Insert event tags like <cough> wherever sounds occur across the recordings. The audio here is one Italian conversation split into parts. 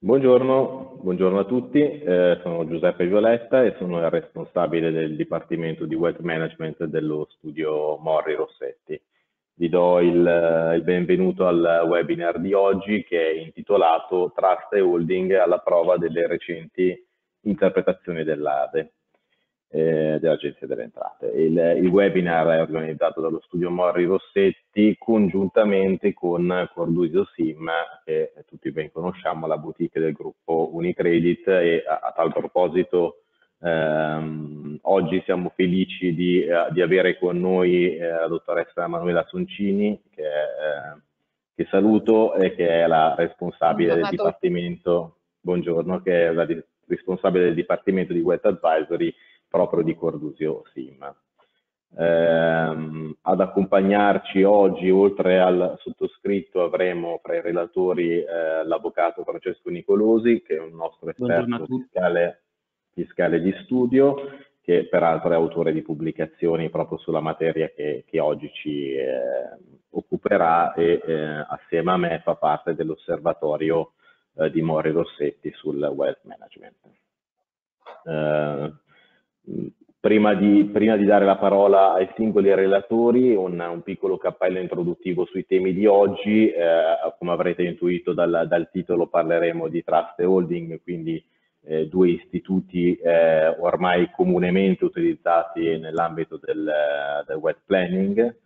Buongiorno, buongiorno a tutti, eh, sono Giuseppe Violetta e sono il responsabile del Dipartimento di Wealth Management dello studio Morri Rossetti. Vi do il, il benvenuto al webinar di oggi che è intitolato Trust e Holding alla prova delle recenti interpretazioni dell'ADE eh, dell'Agenzia delle Entrate. Il, il, webinar è organizzato dallo studio Morri Rossetti congiuntamente con Corduisio Sim, che tutti ben conosciamo, la boutique del gruppo Unicredit e a, a tal proposito ehm, oggi siamo felici di, eh, di, avere con noi eh, la dottoressa Manuela Soncini, che, eh, che, saluto e che è la responsabile del Dipartimento, buongiorno, che è la responsabile del Dipartimento di Web Advisory proprio di Cordusio Sim. Eh, ad accompagnarci oggi, oltre al sottoscritto, avremo fra i relatori eh, l'avvocato Francesco Nicolosi, che è un nostro esperto fiscale, fiscale, di studio, che peraltro è autore di pubblicazioni proprio sulla materia che, che oggi ci eh, occuperà e eh, assieme a me fa parte dell'osservatorio eh, di Mori Rossetti sul wealth management. Eh, Prima di, prima di, dare la parola ai singoli relatori, un, un, piccolo cappello introduttivo sui temi di oggi. Eh, come avrete intuito dal, dal, titolo parleremo di trust e holding, quindi eh, due istituti eh, ormai comunemente utilizzati nell'ambito del, del web planning.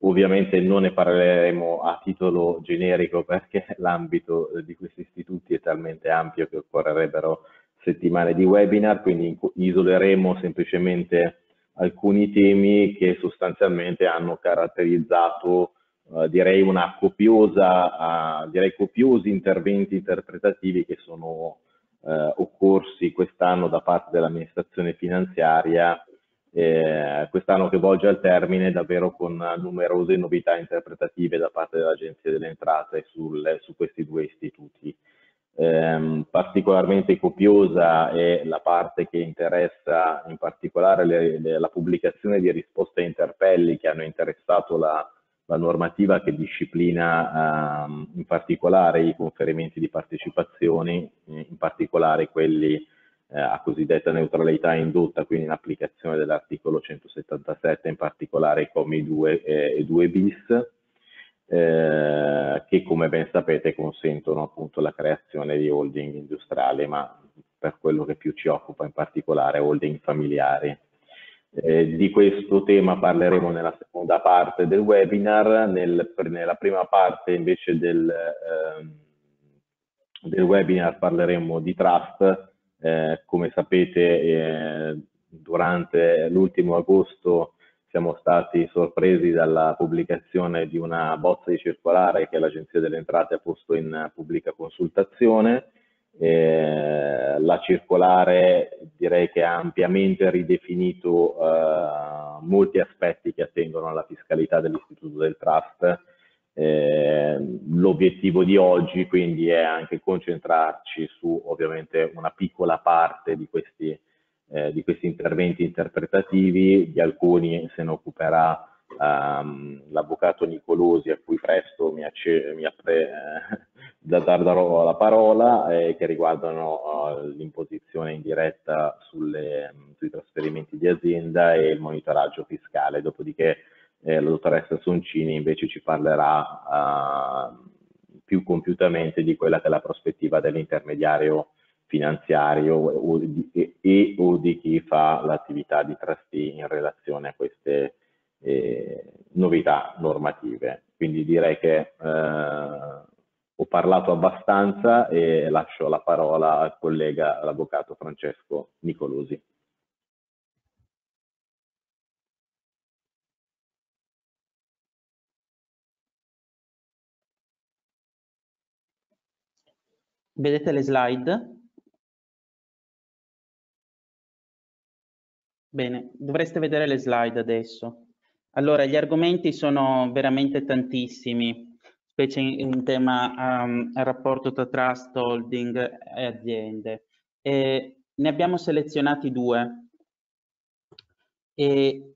Ovviamente non ne parleremo a titolo generico perché <laughs> l'ambito di questi istituti è talmente ampio che occorrerebbero settimane di webinar, quindi isoleremo semplicemente alcuni temi che sostanzialmente hanno caratterizzato eh, direi una copiosa, uh, direi copiosi interventi interpretativi che sono eh, occorsi quest'anno da parte dell'amministrazione finanziaria, eh, quest'anno che volge al termine davvero con numerose novità interpretative da parte dell'Agenzia delle Entrate sul, su questi due istituti. Eh, particolarmente copiosa è la parte che interessa in particolare le, le, la pubblicazione di risposte a interpelli che hanno interessato la, la normativa che disciplina ehm, in particolare i conferimenti di partecipazioni, in particolare quelli eh, a cosiddetta neutralità indotta, quindi in applicazione dell'articolo 177, in particolare i commi 2 e 2 bis eh, che come ben sapete consentono appunto la creazione di holding industriali, ma per quello che più ci occupa in particolare holding familiari. Eh, di questo tema parleremo nella seconda parte del webinar, nel, nella prima parte invece del, eh, del webinar parleremo di trust, eh, come sapete eh, durante l'ultimo agosto siamo stati sorpresi dalla pubblicazione di una bozza di circolare che l'Agenzia delle Entrate ha posto in pubblica consultazione. Eh, la circolare direi che ha ampiamente ridefinito eh, molti aspetti che attengono alla fiscalità dell'Istituto del Trust. Eh, l'obiettivo di oggi quindi è anche concentrarci su ovviamente una piccola parte di questi eh, di questi interventi interpretativi, di alcuni se ne occuperà um, l'avvocato Nicolosi a cui presto mi, mi appre, eh, <laughs> darò la parola, eh, che riguardano uh, l'imposizione indiretta sulle, sui trasferimenti di azienda e il monitoraggio fiscale, dopodiché eh, la dottoressa Soncini invece ci parlerà uh, più compiutamente di quella che è la prospettiva dell'intermediario finanziario di, e, o di chi fa l'attività di trustee in relazione a queste eh, novità normative. Quindi direi che eh, ho parlato abbastanza e lascio la parola al collega, l'avvocato Francesco Nicolosi. Vedete le slide? Bene, dovreste vedere le slide adesso. Allora, gli argomenti sono veramente tantissimi, specie in, in tema um, rapporto tra trust, holding e aziende. E ne abbiamo selezionati due. E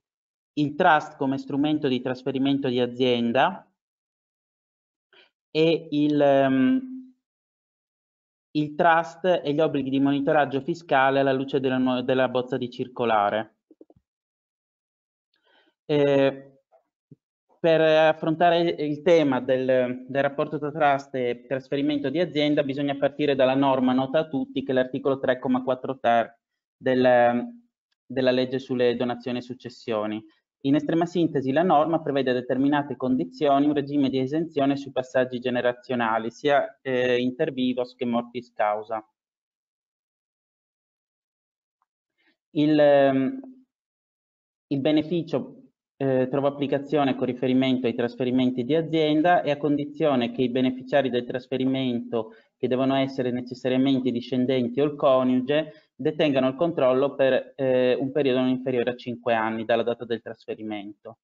il trust come strumento di trasferimento di azienda e il, um, il trust e gli obblighi di monitoraggio fiscale alla luce della, della bozza di circolare. Eh, per affrontare il tema del, del, rapporto tra trust e trasferimento di azienda bisogna partire dalla norma nota a tutti che è l'articolo 3,4 ter del, della legge sulle donazioni e successioni. In estrema sintesi la norma prevede determinate condizioni, un regime di esenzione sui passaggi generazionali, sia eh, inter vivos che mortis causa. Il, ehm, il beneficio eh, trova applicazione con riferimento ai trasferimenti di azienda e a condizione che i beneficiari del trasferimento, che devono essere necessariamente discendenti o il coniuge, detengano il controllo per eh, un periodo non inferiore a 5 anni dalla data del trasferimento.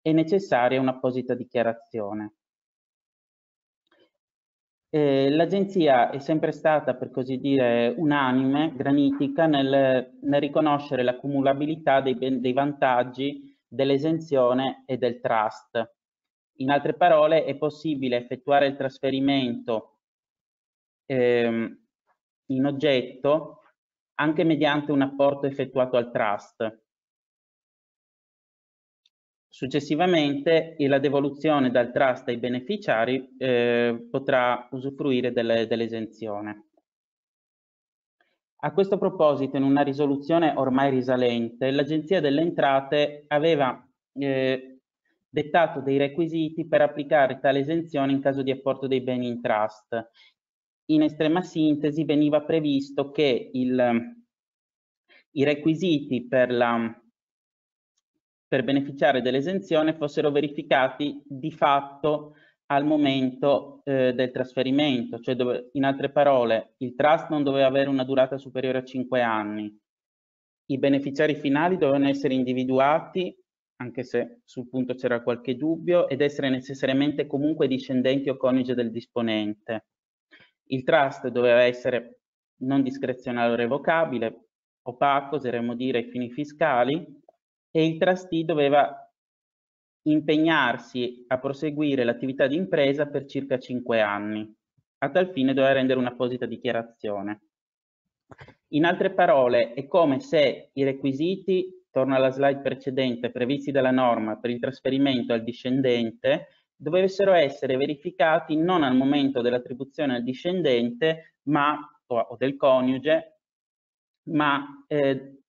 È necessaria un'apposita dichiarazione. Eh, L'agenzia è sempre stata, per così dire, unanime, granitica, nel, nel riconoscere l'accumulabilità dei, dei vantaggi dell'esenzione e del trust. In altre parole, è possibile effettuare il trasferimento ehm, in oggetto anche mediante un apporto effettuato al trust. Successivamente la devoluzione dal trust ai beneficiari eh, potrà usufruire dell'esenzione. Dell a questo proposito, in una risoluzione ormai risalente, l'Agenzia delle Entrate aveva eh, dettato dei requisiti per applicare tale esenzione in caso di apporto dei beni in trust in estrema sintesi veniva previsto che il, i requisiti per, la, per beneficiare dell'esenzione fossero verificati di fatto al momento eh, del trasferimento, cioè dove, in altre parole il trust non doveva avere una durata superiore a 5 anni, i beneficiari finali dovevano essere individuati, anche se sul punto c'era qualche dubbio, ed essere necessariamente comunque discendenti o coniuge del disponente. Il trust doveva essere non discrezionale o revocabile, opaco, oseremmo dire, ai fini fiscali, e il trustee doveva impegnarsi a proseguire l'attività di impresa per circa cinque anni. A tal fine doveva rendere un'apposita dichiarazione. In altre parole, è come se i requisiti, torno alla slide precedente, previsti dalla norma per il trasferimento al discendente, dovessero essere verificati non al momento dell'attribuzione al discendente ma, o, del coniuge, ma eh,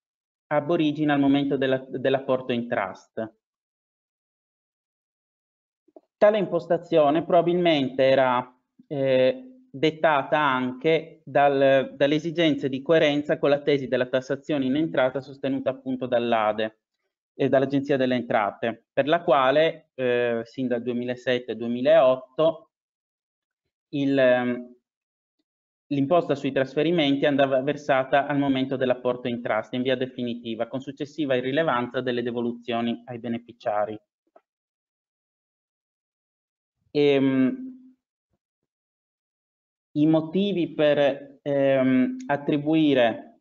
ab origine al momento dell'apporto in trust. Tale impostazione probabilmente era eh, dettata anche dal, dalle esigenze di coerenza con la tesi della tassazione in entrata sostenuta appunto dall'ADE e dall'Agenzia delle Entrate, per la quale eh, sin dal 2007-2008 ehm, l'imposta sui trasferimenti andava versata al momento dell'apporto in trust in via definitiva, con successiva irrilevanza delle devoluzioni ai beneficiari. Ehm, I motivi per ehm, attribuire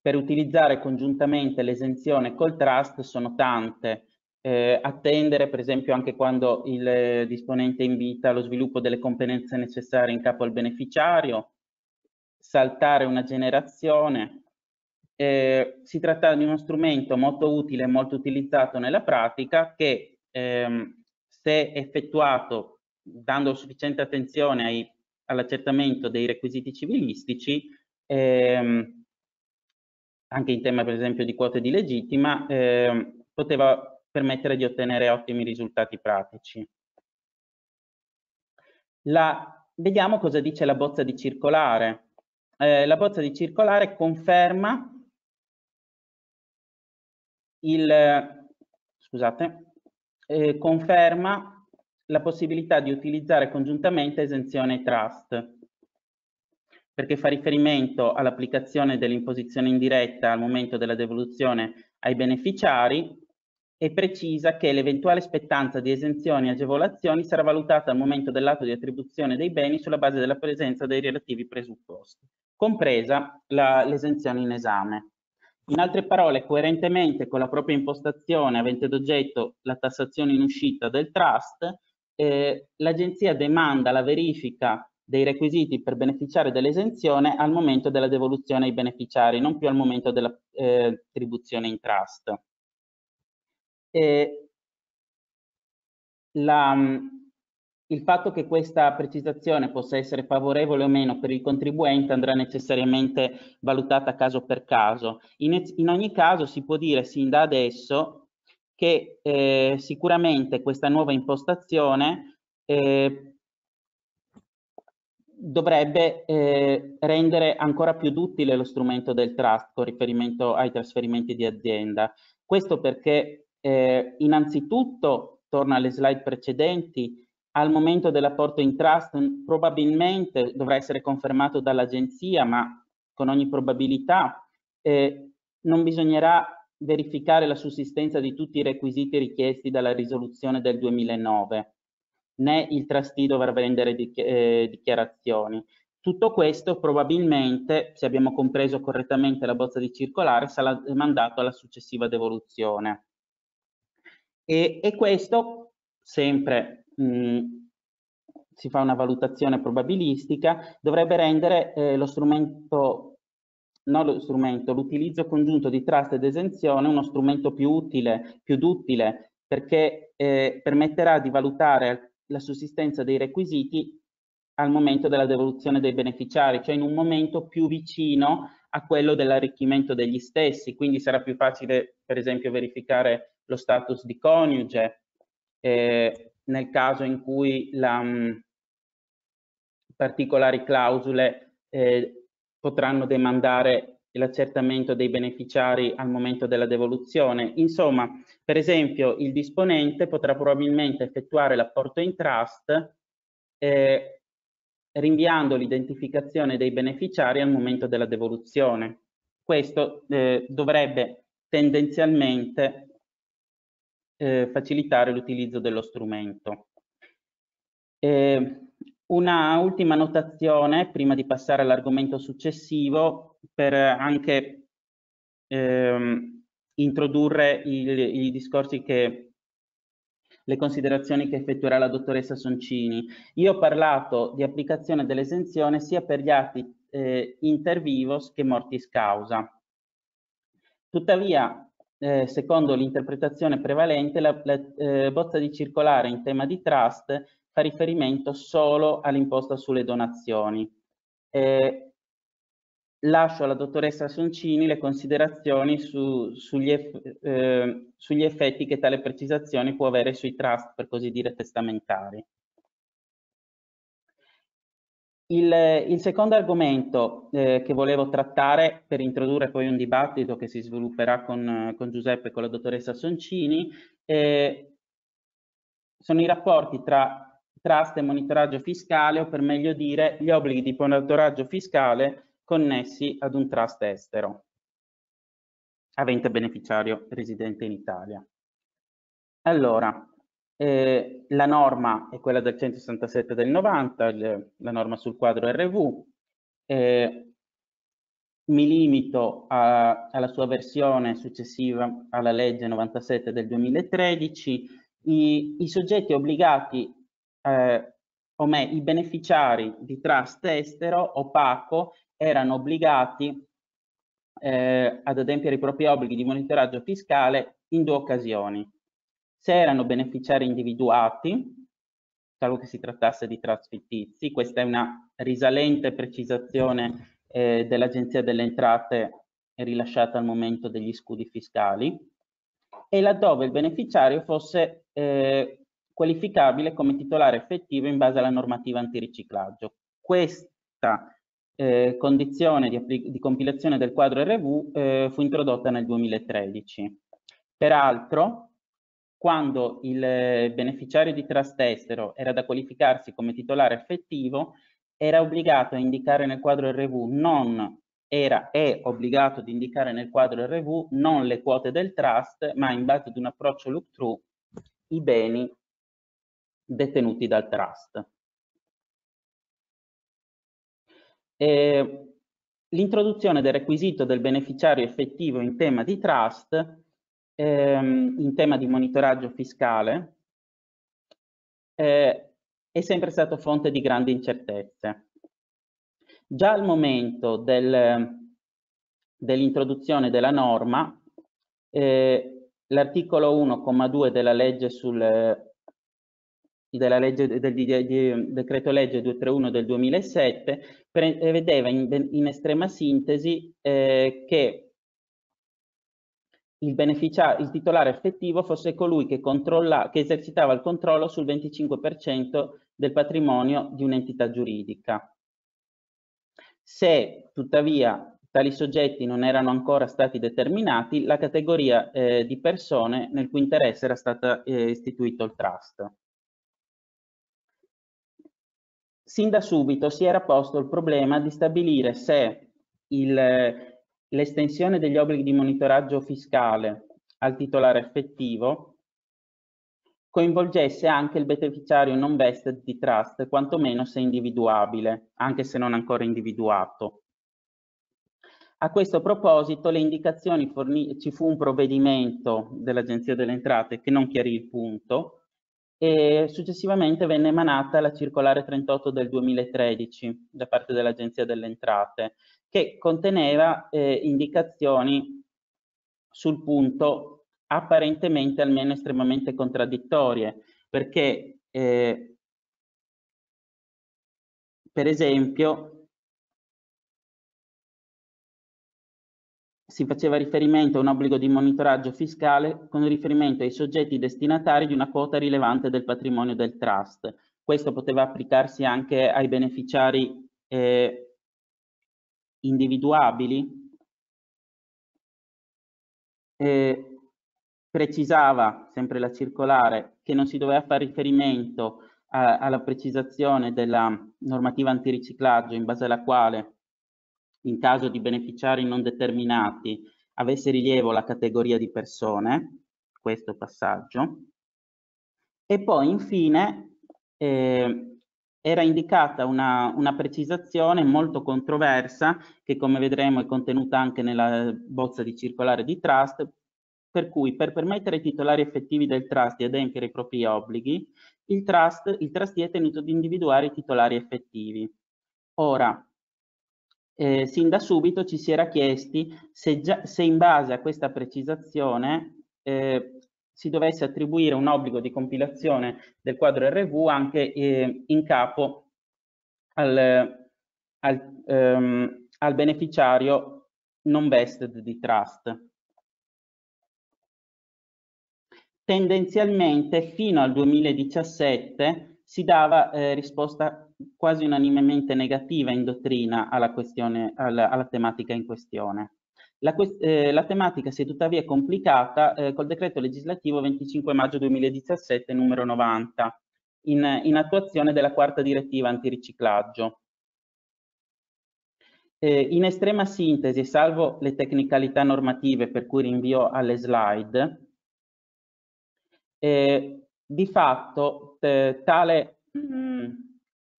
per utilizzare congiuntamente l'esenzione col trust sono tante. Eh, attendere, per esempio, anche quando il disponente invita allo sviluppo delle competenze necessarie in capo al beneficiario, saltare una generazione. Eh, si tratta di uno strumento molto utile e molto utilizzato nella pratica che, ehm, se effettuato dando sufficiente attenzione all'accertamento dei requisiti civilistici, ehm, anche in tema per esempio di quote di legittima, eh, poteva permettere di ottenere ottimi risultati pratici. La, vediamo cosa dice la bozza di circolare. Eh, la bozza di circolare conferma il, scusate, eh, conferma la possibilità di utilizzare congiuntamente esenzione trust perché fa riferimento all'applicazione dell'imposizione indiretta al momento della devoluzione ai beneficiari e precisa che l'eventuale spettanza di esenzioni e agevolazioni sarà valutata al momento dell'atto di attribuzione dei beni sulla base della presenza dei relativi presupposti, compresa l'esenzione in esame. In altre parole, coerentemente con la propria impostazione avente d'oggetto la tassazione in uscita del trust, eh, l'Agenzia demanda la verifica dei requisiti per beneficiare dell'esenzione al momento della devoluzione ai beneficiari, non più al momento dell'attribuzione eh, in trust. E la, il fatto che questa precisazione possa essere favorevole o meno per il contribuente andrà necessariamente valutata caso per caso. In, in ogni caso si può dire sin da adesso che eh, sicuramente questa nuova impostazione eh, dovrebbe eh, rendere ancora più duttile lo strumento del trust con riferimento ai trasferimenti di azienda. Questo perché eh, innanzitutto, torna alle slide precedenti, al momento dell'apporto in trust probabilmente dovrà essere confermato dall'agenzia, ma con ogni probabilità eh, non bisognerà verificare la sussistenza di tutti i requisiti richiesti dalla risoluzione del 2009, né il trustee dovrà rendere eh, dichiarazioni. Tutto questo probabilmente, se abbiamo compreso correttamente la bozza di circolare, sarà mandato alla successiva devoluzione. E, e questo sempre mh, si fa una valutazione probabilistica, dovrebbe rendere eh, lo strumento, non lo strumento, l'utilizzo congiunto di trust ed esenzione uno strumento più utile, più duttile, perché eh, permetterà di valutare la sussistenza dei requisiti al momento della devoluzione dei beneficiari, cioè in un momento più vicino a quello dell'arricchimento degli stessi, quindi sarà più facile per esempio verificare lo status di coniuge, eh, nel caso in cui la, mh, mm, particolari clausole eh, potranno demandare l'accertamento dei beneficiari al momento della devoluzione. Insomma, per esempio, il disponente potrà probabilmente effettuare l'apporto in trust eh, rinviando l'identificazione dei beneficiari al momento della devoluzione. Questo eh, dovrebbe tendenzialmente eh, facilitare l'utilizzo dello strumento. Eh, una ultima notazione prima di passare all'argomento successivo per anche introdurre i discorsi che le considerazioni che effettuerà la dottoressa Soncini. Io ho parlato di applicazione dell'esenzione sia per gli atti eh, inter vivos che mortis causa. Tuttavia, eh, secondo l'interpretazione prevalente, la, la eh, bozza di circolare in tema di trust fa riferimento solo all'imposta sulle donazioni. Eh, lascio alla dottoressa Soncini le considerazioni su, sugli, eff, eh, sugli effetti che tale precisazione può avere sui trust, per così dire, testamentari. Il, il, secondo argomento eh, che volevo trattare per introdurre poi un dibattito che si svilupperà con, con Giuseppe e con la dottoressa Soncini eh, sono i rapporti tra trust e monitoraggio fiscale o per meglio dire gli obblighi di monitoraggio fiscale connessi ad un trust estero avente beneficiario residente in Italia. Allora, eh, la norma è quella del 167 del 90, il, la norma sul quadro RV. Eh, mi limito a, alla sua versione successiva alla legge 97 del 2013. I, i soggetti obbligati, eh, o me, i beneficiari di trust estero opaco erano obbligati eh, ad adempiere i propri obblighi di monitoraggio fiscale in due occasioni se erano beneficiari individuati, salvo che si trattasse di trust fittizi, questa è una risalente precisazione eh, dell'Agenzia delle Entrate rilasciata al momento degli scudi fiscali, e laddove il beneficiario fosse eh, qualificabile come titolare effettivo in base alla normativa antiriciclaggio. Questa eh, condizione di, di, compilazione del quadro RV eh, fu introdotta nel 2013. Peraltro, quando il eh, beneficiario di trust estero era da qualificarsi come titolare effettivo, era obbligato a indicare nel quadro RV non era è obbligato ad indicare nel quadro RV non le quote del trust, ma in base ad un approccio look-through i beni detenuti dal trust. L'introduzione del requisito del beneficiario effettivo in tema di trust ehm, in tema di monitoraggio fiscale eh, è sempre stato fonte di grandi incertezze. Già al momento del, dell'introduzione della norma, eh, l'articolo 1,2 della legge sul della legge, del, del decreto legge 231 del 2007 prevedeva in, in estrema sintesi eh, che il, il, titolare effettivo fosse colui che, che esercitava il controllo sul 25% del patrimonio di un'entità giuridica. Se tuttavia tali soggetti non erano ancora stati determinati, la categoria eh, di persone nel cui interesse era stato eh, istituito il trust. Sin da subito si era posto il problema di stabilire se l'estensione degli obblighi di monitoraggio fiscale al titolare effettivo coinvolgesse anche il beneficiario non vested di trust, quantomeno se individuabile, anche se non ancora individuato. A questo proposito le indicazioni fornite, ci fu un provvedimento dell'Agenzia delle Entrate che non chiarì il punto e successivamente venne emanata la circolare 38 del 2013 da parte dell'Agenzia delle Entrate che conteneva eh, indicazioni sul punto apparentemente almeno estremamente contraddittorie perché eh, per esempio si faceva riferimento a un obbligo di monitoraggio fiscale con riferimento ai soggetti destinatari di una quota rilevante del patrimonio del trust. Questo poteva applicarsi anche ai beneficiari eh, individuabili. Eh, precisava, sempre la circolare, che non si doveva fare riferimento a, alla precisazione della normativa antiriciclaggio in base alla quale in caso di beneficiari non determinati avesse rilievo la categoria di persone, questo passaggio, e poi infine eh, era indicata una, una, precisazione molto controversa che come vedremo è contenuta anche nella bozza di circolare di trust, per cui per permettere ai titolari effettivi del trust di adempiere i propri obblighi, il, trust, il trustee è tenuto di individuare i titolari effettivi. Ora, eh, sin da subito ci si era chiesti se, già, se in base a questa precisazione eh, si dovesse attribuire un obbligo di compilazione del quadro RV anche eh, in capo al, al, ehm, al beneficiario non vested di trust. Tendenzialmente fino al 2017 si dava eh, risposta quasi unanimemente negativa in dottrina alla, alla, alla tematica in questione. La, eh, la, tematica si è tuttavia complicata eh, col decreto legislativo 25 maggio 2017 numero 90 in, in attuazione della quarta direttiva antiriciclaggio. Eh, in estrema sintesi, salvo le tecnicalità normative per cui rinvio alle slide, eh, di fatto tale mm,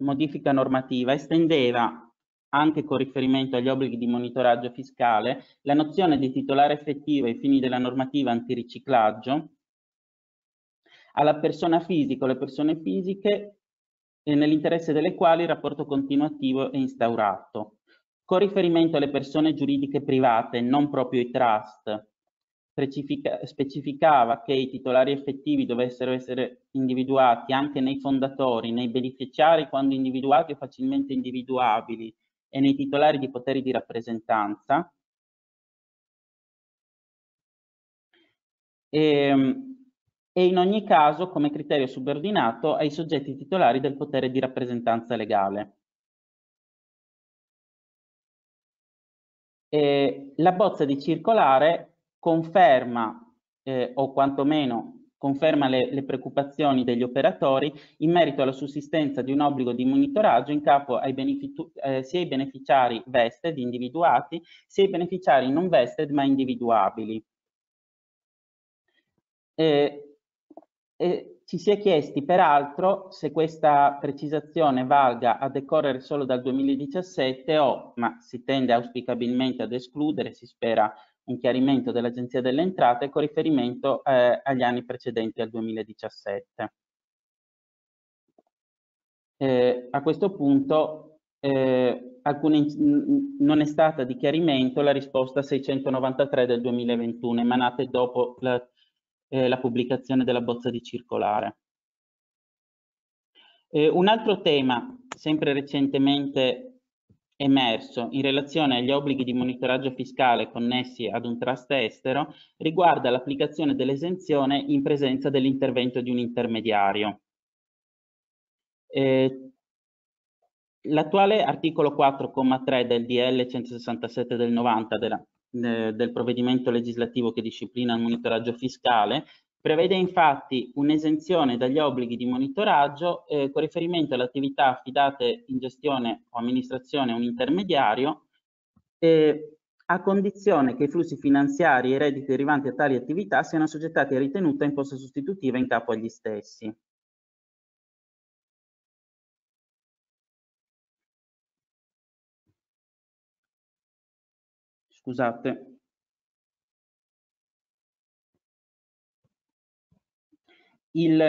modifica normativa estendeva anche con riferimento agli obblighi di monitoraggio fiscale, la nozione di titolare effettivo ai fini della normativa antiriciclaggio alla persona fisica o le persone fisiche eh, nell'interesse delle quali il rapporto continuativo è instaurato. Con riferimento alle persone giuridiche private, non proprio i trust, specificava che i titolari effettivi dovessero essere individuati anche nei fondatori, nei beneficiari quando individuati o facilmente individuabili e nei titolari di poteri di rappresentanza. E, ehm, e in ogni caso come criterio subordinato ai soggetti titolari del potere di rappresentanza legale. E la bozza di circolare conferma eh, o quantomeno conferma le, le, preoccupazioni degli operatori in merito alla sussistenza di un obbligo di monitoraggio in capo ai eh, sia ai beneficiari vested individuati, sia ai beneficiari non vested ma individuabili. Eh, eh, ci si è chiesti peraltro se questa precisazione valga a decorrere solo dal 2017 o, ma si tende auspicabilmente ad escludere, si spera un chiarimento dell'Agenzia delle Entrate con riferimento eh, agli anni precedenti al 2017. eh, a questo punto eh, alcune, non è stata di chiarimento la risposta 693 del 2021 emanata dopo la, eh, la pubblicazione della bozza di circolare. Eh, un altro tema, sempre recentemente emerso in relazione agli obblighi di monitoraggio fiscale connessi ad un trust estero, riguarda l'applicazione dell'esenzione in presenza dell'intervento di un intermediario. Eh, L'attuale articolo 4,3 del DL 167 del 90 della, eh, del provvedimento legislativo che disciplina il monitoraggio fiscale prevede infatti un'esenzione dagli obblighi di monitoraggio eh, con riferimento alle attività affidate in gestione o amministrazione a un intermediario eh, a condizione che i flussi finanziari e i redditi derivanti da tali attività siano assoggettati a ritenuta imposta sostitutiva in capo agli stessi. Scusate. Il,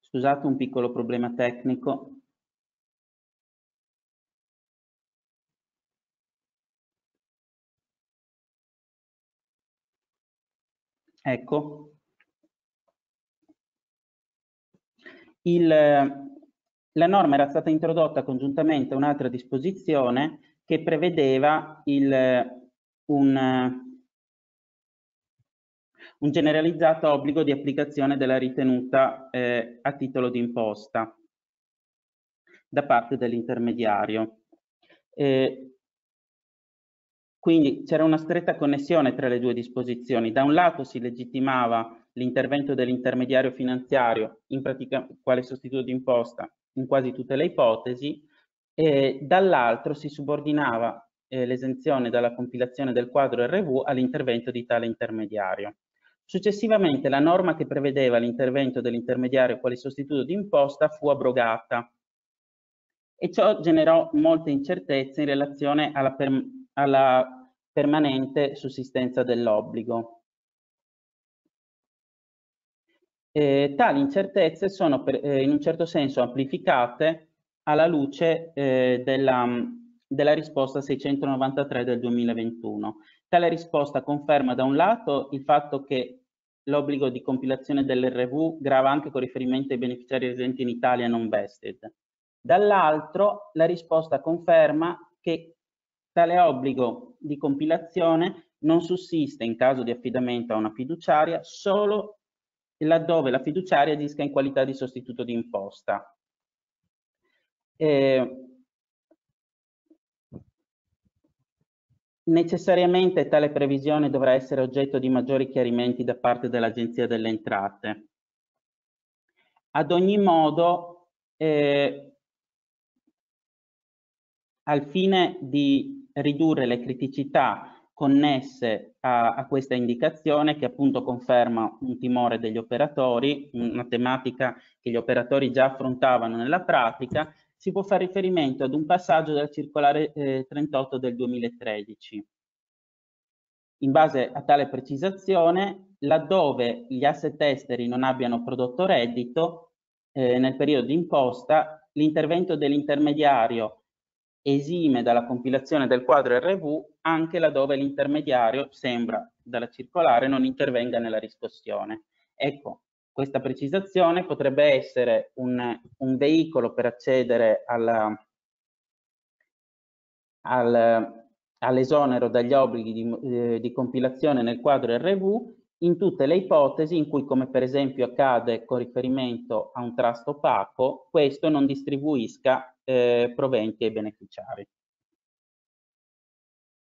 Scusate un piccolo problema tecnico. Ecco. Il, la norma era stata introdotta congiuntamente a un'altra disposizione che prevedeva il, un, un generalizzato obbligo di applicazione della ritenuta eh, a titolo di imposta da parte dell'intermediario. Eh, quindi c'era una stretta connessione tra le due disposizioni. Da un lato si legittimava l'intervento dell'intermediario finanziario in pratica quale sostituto di imposta in quasi tutte le ipotesi e dall'altro si subordinava eh, l'esenzione dalla compilazione del quadro RV all'intervento di tale intermediario. Successivamente la norma che prevedeva l'intervento dell'intermediario quale sostituto di imposta fu abrogata e ciò generò molte incertezze in relazione alla, per, alla permanente sussistenza dell'obbligo. Eh, tali incertezze sono per, eh, in un certo senso amplificate alla luce eh, della, della risposta 693 del 2021 Tale risposta conferma da un lato il fatto che l'obbligo di compilazione dell'RV grava anche con riferimento ai beneficiari residenti in Italia non vested. Dall'altro la risposta conferma che tale obbligo di compilazione non sussiste in caso di affidamento a una fiduciaria solo laddove la fiduciaria agisca in qualità di sostituto di imposta. Eh, Necessariamente tale previsione dovrà essere oggetto di maggiori chiarimenti da parte dell'Agenzia delle Entrate. Ad ogni modo, eh, al fine di ridurre le criticità connesse a, a, questa indicazione che appunto conferma un timore degli operatori, una tematica che gli operatori già affrontavano nella pratica, si può fare riferimento ad un passaggio della circolare eh, 38 del 2013. In base a tale precisazione, laddove gli asset esteri non abbiano prodotto reddito eh, nel periodo di imposta, l'intervento dell'intermediario esime dalla compilazione del quadro RV anche laddove l'intermediario sembra dalla circolare non intervenga nella riscossione. Ecco, questa precisazione potrebbe essere un, un veicolo per accedere alla, al, all'esonero dagli obblighi di, eh, di, compilazione nel quadro RV in tutte le ipotesi in cui, come per esempio accade con riferimento a un trust opaco, questo non distribuisca eh, proventi ai beneficiari.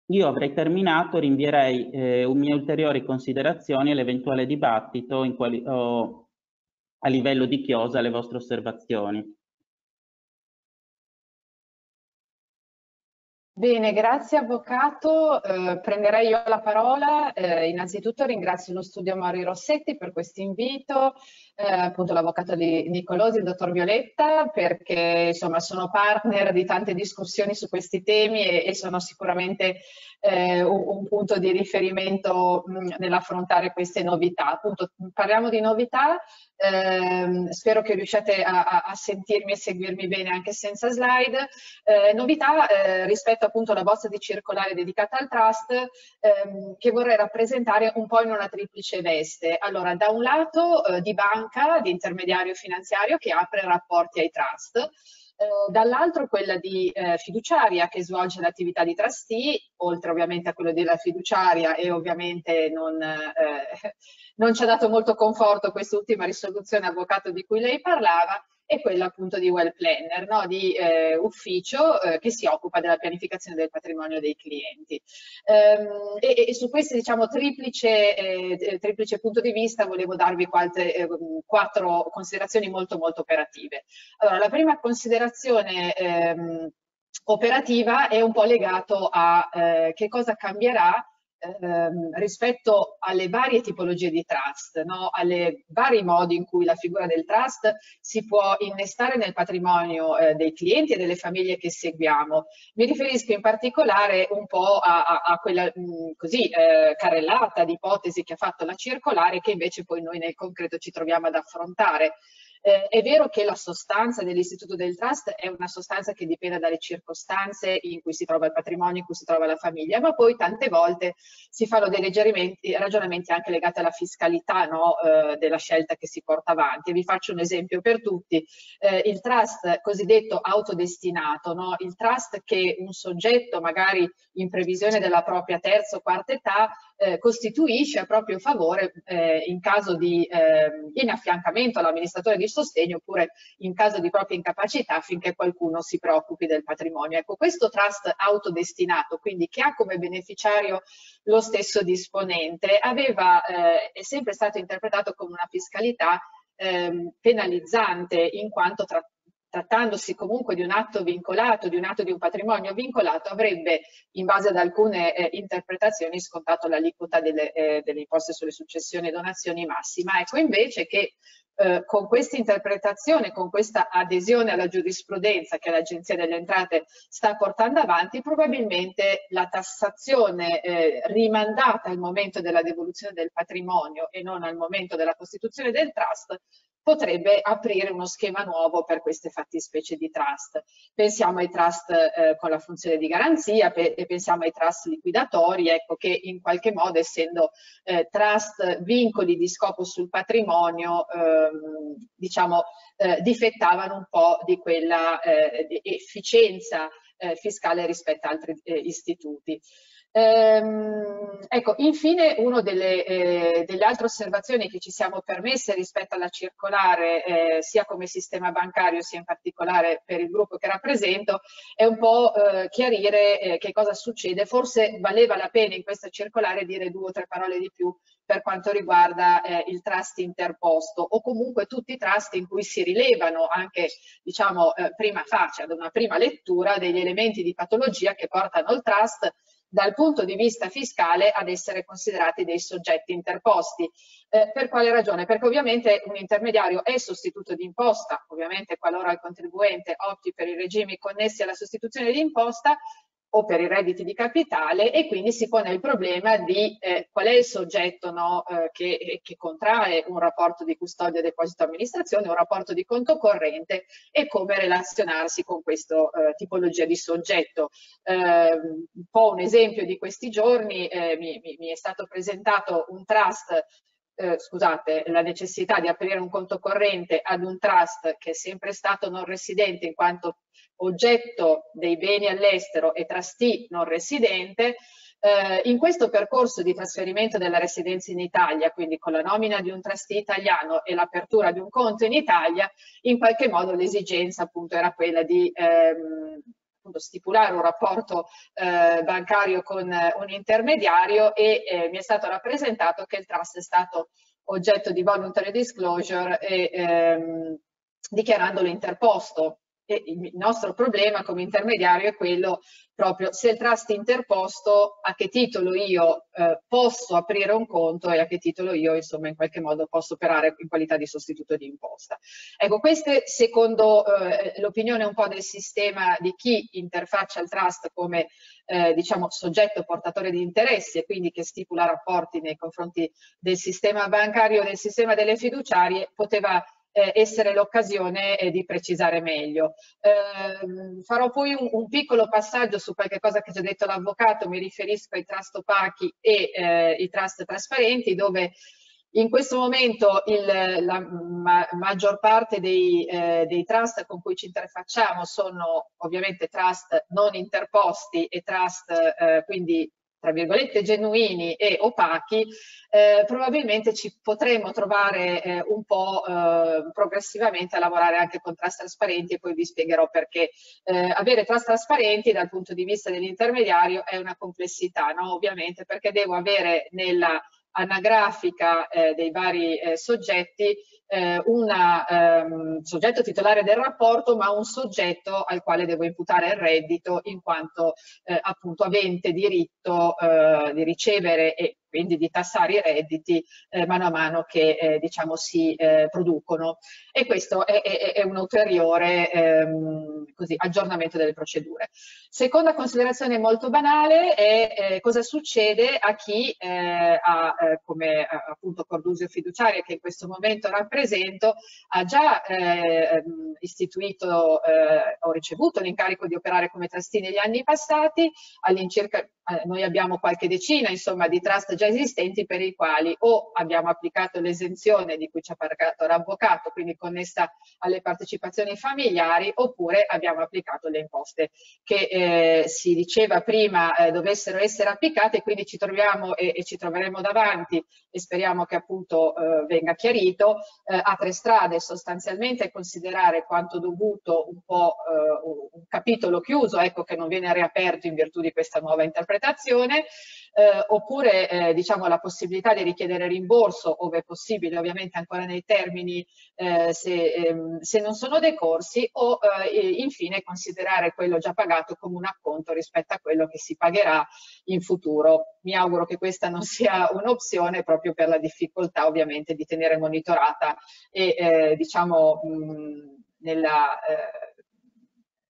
Io avrei terminato, rinvierei eh, mie ulteriori considerazioni all'eventuale dibattito in quali, oh, a livello di chiosa alle vostre osservazioni. Bene, grazie Avvocato. Eh, prenderei io la parola. Eh, innanzitutto ringrazio lo studio Mori Rossetti per questo invito, eh, appunto l'Avvocato di Nicolosi, il dottor Violetta, perché insomma sono partner di tante discussioni su questi temi e, e sono sicuramente eh, un, un, punto di riferimento nell'affrontare queste novità. Appunto, parliamo di novità, ehm, spero che riusciate a, a, a, sentirmi e seguirmi bene anche senza slide. Eh, novità eh, rispetto appunto alla bozza di circolare dedicata al trust ehm, che vorrei rappresentare un po' in una triplice veste. Allora, da un lato eh, di banca, di intermediario finanziario che apre rapporti ai trust, eh, dall'altro quella di eh, fiduciaria che svolge l'attività di trustee, oltre ovviamente a quello della fiduciaria e ovviamente non, eh, <laughs> non ci ha dato molto conforto quest'ultima risoluzione avvocato di cui lei parlava, e quella appunto di well planner, no? di eh, ufficio eh, che si occupa della pianificazione del patrimonio dei clienti. Ehm, e, e, su questo diciamo triplice, eh, triplice, punto di vista volevo darvi qualche, eh, quattro considerazioni molto molto operative. Allora, la prima considerazione ehm, operativa è un po' legato a eh, che cosa cambierà ehm, rispetto alle varie tipologie di trust, no? alle vari modi in cui la figura del trust si può innestare nel patrimonio eh, dei clienti e delle famiglie che seguiamo. Mi riferisco in particolare un po' a, a, a quella mh, mm, così eh, carrellata di ipotesi che ha fatto la circolare che invece poi noi nel concreto ci troviamo ad affrontare. Eh, è vero che la sostanza dell'istituto del trust è una sostanza che dipende dalle circostanze in cui si trova il patrimonio, in cui si trova la famiglia, ma poi tante volte si fanno dei ragionamenti anche legati alla fiscalità no, eh, della scelta che si porta avanti. Vi faccio un esempio per tutti. Eh, il trust cosiddetto autodestinato, no? il trust che un soggetto magari in previsione della propria terza o quarta età eh, costituisce a proprio favore eh, in caso di eh, inaffiancamento all'amministratore di sostegno oppure in caso di propria incapacità affinché qualcuno si preoccupi del patrimonio. Ecco, questo trust autodestinato, quindi che ha come beneficiario lo stesso disponente, aveva, eh, è sempre stato interpretato come una fiscalità ehm, penalizzante in quanto trattato trattandosi comunque di un atto vincolato, di un atto di un patrimonio vincolato, avrebbe in base ad alcune eh, interpretazioni scontato l'aliquota delle, eh, delle, imposte sulle successioni e donazioni massima. Ecco invece che eh, con questa interpretazione, con questa adesione alla giurisprudenza che l'Agenzia delle Entrate sta portando avanti, probabilmente la tassazione eh, rimandata al momento della devoluzione del patrimonio e non al momento della costituzione del trust potrebbe aprire uno schema nuovo per queste fattispecie di trust. Pensiamo ai trust eh, con la funzione di garanzia pe e pensiamo ai trust liquidatori, ecco, che in qualche modo essendo eh, trust vincoli di scopo sul patrimonio, ehm, diciamo, eh, difettavano un po' di quella eh, di efficienza eh, fiscale rispetto a altri eh, istituti. Ehm, ecco, infine, una delle, eh, delle, altre osservazioni che ci siamo permesse rispetto alla circolare, eh, sia come sistema bancario, sia in particolare per il gruppo che rappresento, è un po' eh, chiarire eh, che cosa succede. Forse valeva la pena in questa circolare dire due o tre parole di più per quanto riguarda eh, il trust interposto o comunque tutti i trust in cui si rilevano anche, diciamo, eh, prima faccia, ad una prima lettura, degli elementi di patologia che portano il trust dal punto di vista fiscale ad essere considerati dei soggetti interposti. Eh, per quale ragione? Perché ovviamente un intermediario è sostituto di imposta, ovviamente qualora il contribuente opti per i regimi connessi alla sostituzione di imposta, o per i redditi di capitale e quindi si pone il problema di eh, qual è il soggetto no, eh, che, che, contrae un rapporto di custodia deposito amministrazione, un rapporto di conto corrente e come relazionarsi con questa eh, tipologia di soggetto. Ehm, un po' un esempio di questi giorni eh, mi, mi, mi è stato presentato un trust eh, scusate, la necessità di aprire un conto corrente ad un trust che è sempre stato non residente in quanto oggetto dei beni all'estero e trustee non residente, eh, in questo percorso di trasferimento della residenza in Italia, quindi con la nomina di un trustee italiano e l'apertura di un conto in Italia, in qualche modo l'esigenza appunto era quella di ehm, stipulare un rapporto eh, bancario con eh, un intermediario e eh, mi è stato rappresentato che il trust è stato oggetto di voluntary disclosure e ehm, dichiarandolo interposto e il nostro problema come intermediario è quello proprio se il trust interposto a che titolo io eh, posso aprire un conto e a che titolo io insomma in qualche modo posso operare in qualità di sostituto di imposta. Ecco, queste secondo eh, l'opinione un po' del sistema di chi interfaccia il trust come eh, diciamo soggetto portatore di interessi e quindi che stipula rapporti nei confronti del sistema bancario, del sistema delle fiduciarie, poteva eh, essere l'occasione eh, di precisare meglio. Eh, farò poi un, un, piccolo passaggio su qualche cosa che ci ha detto l'avvocato, mi riferisco ai trust opachi e eh, i trust trasparenti, dove in questo momento il, la ma, maggior parte dei, eh, dei, trust con cui ci interfacciamo sono ovviamente trust non interposti e trust eh, quindi tra virgolette genuini e opachi, eh, probabilmente ci potremo trovare eh, un po' eh, progressivamente a lavorare anche con trust trasparenti e poi vi spiegherò perché eh, avere trust trasparenti dal punto di vista dell'intermediario è una complessità, no? ovviamente perché devo avere nella anagrafica eh, dei vari eh, soggetti eh, un ehm, soggetto titolare del rapporto, ma un soggetto al quale devo imputare il reddito in quanto eh, appunto avente diritto eh, di ricevere e quindi di tassare i redditi eh, mano a mano che eh, diciamo si eh, producono e questo è, è, è un ulteriore ehm, così, aggiornamento delle procedure. Seconda considerazione molto banale è eh, cosa succede a chi eh, ha eh, come appunto Cordusio fiduciaria che in questo momento rappresento ha già ehm, istituito o ricevuto l'incarico di operare come trustee negli anni passati all'incirca noi abbiamo qualche decina insomma di trust già esistenti per i quali o abbiamo applicato l'esenzione di cui ci ha parlato l'avvocato, quindi connessa alle partecipazioni familiari, oppure abbiamo applicato le imposte che eh, si diceva prima eh, dovessero essere applicate, quindi ci troviamo e, e, ci troveremo davanti e speriamo che appunto eh, venga chiarito eh, a tre strade. Sostanzialmente considerare quanto dovuto un po' eh, un capitolo chiuso, ecco che non viene riaperto in virtù di questa nuova interpretazione, eh, oppure diciamo la possibilità di richiedere rimborso, ove possibile, ovviamente ancora nei termini eh, se, ehm, se, non sono decorsi, o eh, infine considerare quello già pagato come un acconto rispetto a quello che si pagherà in futuro. Mi auguro che questa non sia un'opzione proprio per la difficoltà ovviamente di tenere monitorata e eh, diciamo mh, nella eh,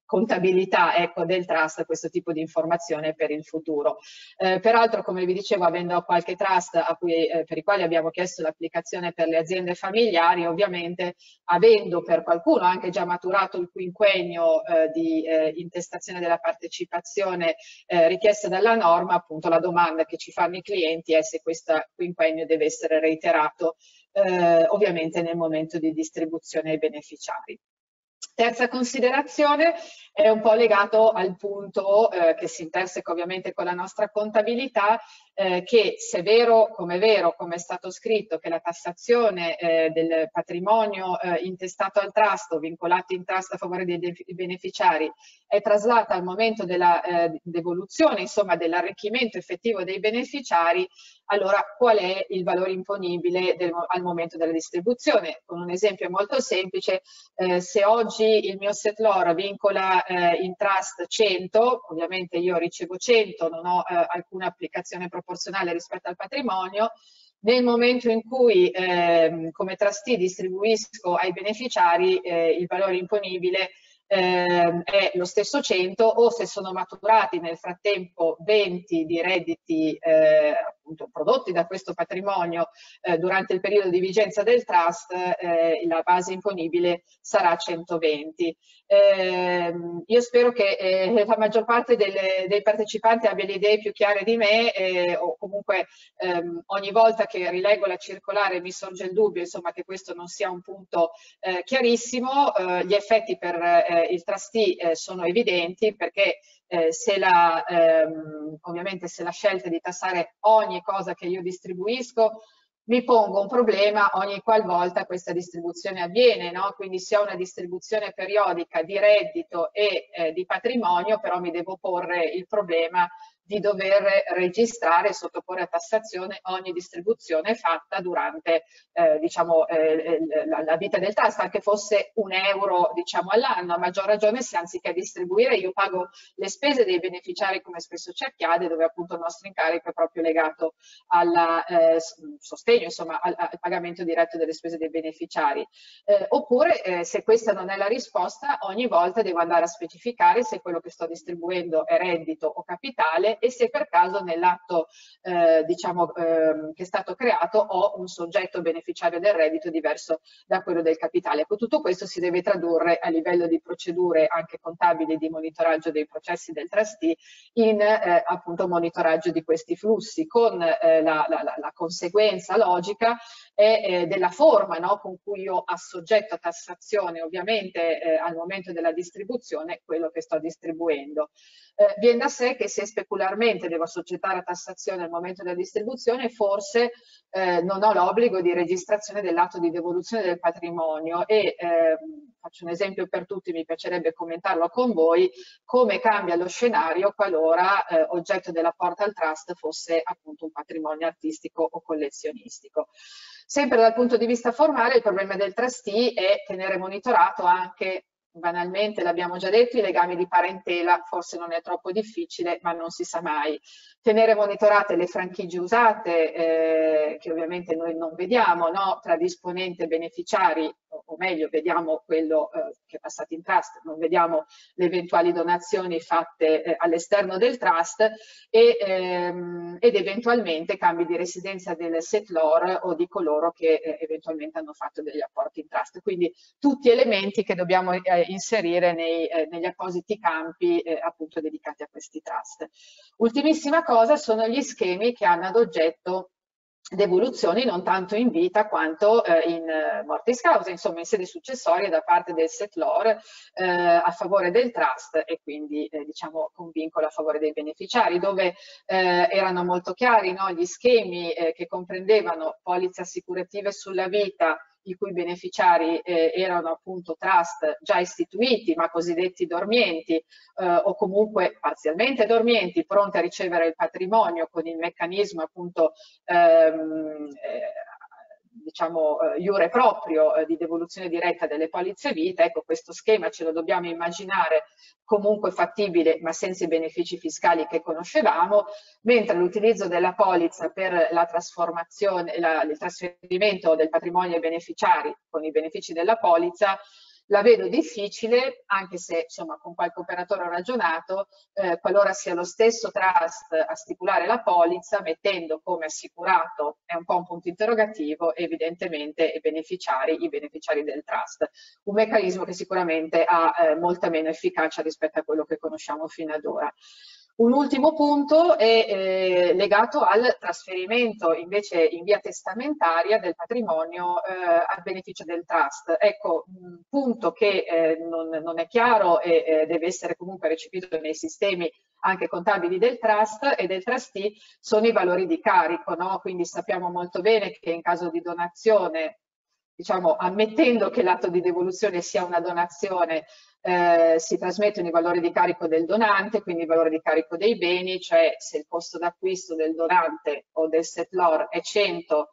contabilità ecco, del trust questo tipo di informazione per il futuro. Eh, peraltro, come vi dicevo, avendo qualche trust cui, eh, per i quali abbiamo chiesto l'applicazione per le aziende familiari, ovviamente avendo per qualcuno anche già maturato il quinquennio eh, di eh, intestazione della partecipazione eh, richiesta dalla norma, appunto la domanda che ci fanno i clienti è se questo quinquennio deve essere reiterato eh, ovviamente nel momento di distribuzione ai beneficiari. Terza considerazione è un po' legato al punto eh, che si interseca ovviamente con la nostra contabilità, eh, che se è vero, come è vero, come è stato scritto, che la tassazione eh, del patrimonio eh, intestato al trust o vincolato in trust a favore dei beneficiari è traslata al momento della eh, devoluzione, insomma dell'arricchimento effettivo dei beneficiari, allora qual è il valore imponibile del, al momento della distribuzione? Con un esempio molto semplice, eh, se oggi il mio setlor vincola eh, in trust 100, ovviamente io ricevo 100, non ho alcuna applicazione proporzionale rispetto al patrimonio, nel momento in cui eh, come trustee distribuisco ai beneficiari eh, il valore imponibile eh, è lo stesso 100 o se sono maturati nel frattempo 20 di redditi eh, appunto prodotti da questo patrimonio eh, durante il periodo di vigenza del trust eh, la base imponibile sarà 120. Ehm, io spero che eh, la maggior parte delle, dei partecipanti abbia le idee più chiare di me eh, o comunque ehm, ogni volta che rilego la circolare mi sorge il dubbio insomma, che questo non sia un punto chiarissimo. gli effetti per il trustee sono evidenti perché eh, se la, ehm, ovviamente se la scelta di tassare ogni cosa che io distribuisco mi pongo un problema ogni qualvolta questa distribuzione avviene, no? quindi se ho una distribuzione periodica di reddito e eh, di patrimonio, però mi devo porre il problema di dover registrare e sottoporre a tassazione ogni distribuzione fatta durante eh, diciamo, eh, la, la, vita del trust, anche fosse un euro diciamo, all'anno, a maggior ragione se anziché distribuire io pago le spese dei beneficiari come spesso ci accade, dove appunto il nostro incarico è proprio legato al eh, sostegno, insomma al, al, pagamento diretto delle spese dei beneficiari. Eh, oppure eh, se questa non è la risposta, ogni volta devo andare a specificare se quello che sto distribuendo è reddito o capitale e se per caso nell'atto eh, diciamo, eh, che è stato creato ho un soggetto beneficiario del reddito diverso da quello del capitale. Ecco, tutto questo si deve tradurre a livello di procedure anche contabili di monitoraggio dei processi del trustee in eh, appunto monitoraggio di questi flussi con eh, la, la, la, conseguenza logica è eh, della forma no, con cui io assoggetto a tassazione ovviamente eh, al momento della distribuzione quello che sto distribuendo eh, viene da sé che se specularmente devo assoggettare a tassazione al momento della distribuzione, forse eh, non ho l'obbligo di registrazione dell'atto di devoluzione del patrimonio e eh, faccio un esempio per tutti, mi piacerebbe commentarlo con voi, come cambia lo scenario qualora eh, oggetto della Portal Trust fosse appunto un patrimonio artistico o collezionistico. Sempre dal punto di vista formale il problema del trustee è tenere monitorato anche banalmente, l'abbiamo già detto, i legami di parentela forse non è troppo difficile, ma non si sa mai. Tenere monitorate le franchigie usate, eh, che ovviamente noi non vediamo, no? tra disponente e beneficiari, o, meglio, vediamo quello eh, che è passato in trust, non vediamo le eventuali donazioni fatte eh, all'esterno del trust e, ehm, ed eventualmente cambi di residenza del setlor o di coloro che eh, eventualmente hanno fatto degli apporti in trust. Quindi tutti elementi che dobbiamo eh, inserire nei, eh, negli appositi campi eh, appunto dedicati a questi trust. Ultimissima cosa sono gli schemi che hanno ad oggetto devoluzioni non tanto in vita quanto eh, in eh, mortis causa, insomma in sede successoria da parte del setlor eh, a favore del trust e quindi eh, diciamo con vincolo a favore dei beneficiari, dove eh, erano molto chiari no, gli schemi eh, che comprendevano polizze assicurative sulla vita, i cui beneficiari eh, erano appunto trust già istituiti ma cosiddetti dormienti eh, o comunque parzialmente dormienti, pronti a ricevere il patrimonio con il meccanismo appunto ehm, eh, diciamo, eh, iure proprio eh, di devoluzione diretta delle polizze vita, ecco questo schema ce lo dobbiamo immaginare comunque fattibile ma senza i benefici fiscali che conoscevamo, mentre l'utilizzo della polizza per la trasformazione, la, il trasferimento del patrimonio ai beneficiari con i benefici della polizza la vedo difficile, anche se insomma con qualche operatore ho ragionato, eh, qualora sia lo stesso trust a stipulare la polizza, mettendo come assicurato, è un po' un punto interrogativo, evidentemente i beneficiari, i beneficiari del trust. Un meccanismo che sicuramente ha eh, molta meno efficacia rispetto a quello che conosciamo fino ad ora. Un ultimo punto è eh, legato al trasferimento invece in via testamentaria del patrimonio eh, al beneficio del trust. Ecco, un punto che eh, non, non, è chiaro e eh, deve essere comunque recepito nei sistemi anche contabili del trust e del trustee sono i valori di carico, no? quindi sappiamo molto bene che in caso di donazione diciamo, ammettendo che l'atto di devoluzione sia una donazione, eh, si trasmettono i valori di carico del donante, quindi i valori di carico dei beni, cioè se il costo d'acquisto del donante o del setlor è 100,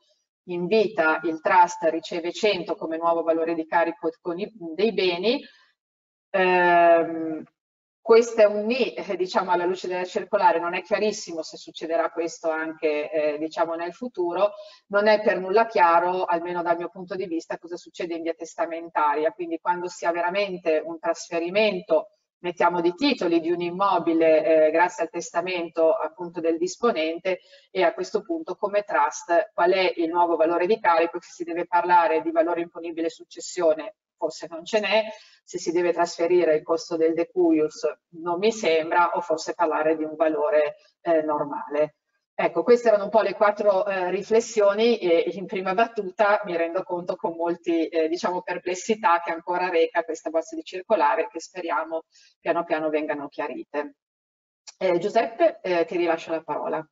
in vita il trust riceve 100 come nuovo valore di carico i, dei beni, ehm, questo è un ni, eh, diciamo, alla luce della circolare, non è chiarissimo se succederà questo anche eh, diciamo, nel futuro, non è per nulla chiaro, almeno dal mio punto di vista, cosa succede in via testamentaria, quindi quando si ha veramente un trasferimento mettiamo di titoli di un immobile eh, grazie al testamento appunto del disponente e a questo punto come trust qual è il nuovo valore di carico, se si deve parlare di valore imponibile successione forse non ce n'è, se si deve trasferire il costo del decuius non mi sembra, o forse parlare di un valore eh, normale. Ecco, queste erano un po' le quattro eh, riflessioni e in prima battuta mi rendo conto con molte eh, diciamo, perplessità che ancora reca questa bozza di circolare che speriamo piano piano vengano chiarite. Eh, Giuseppe, eh, ti rilascio la parola.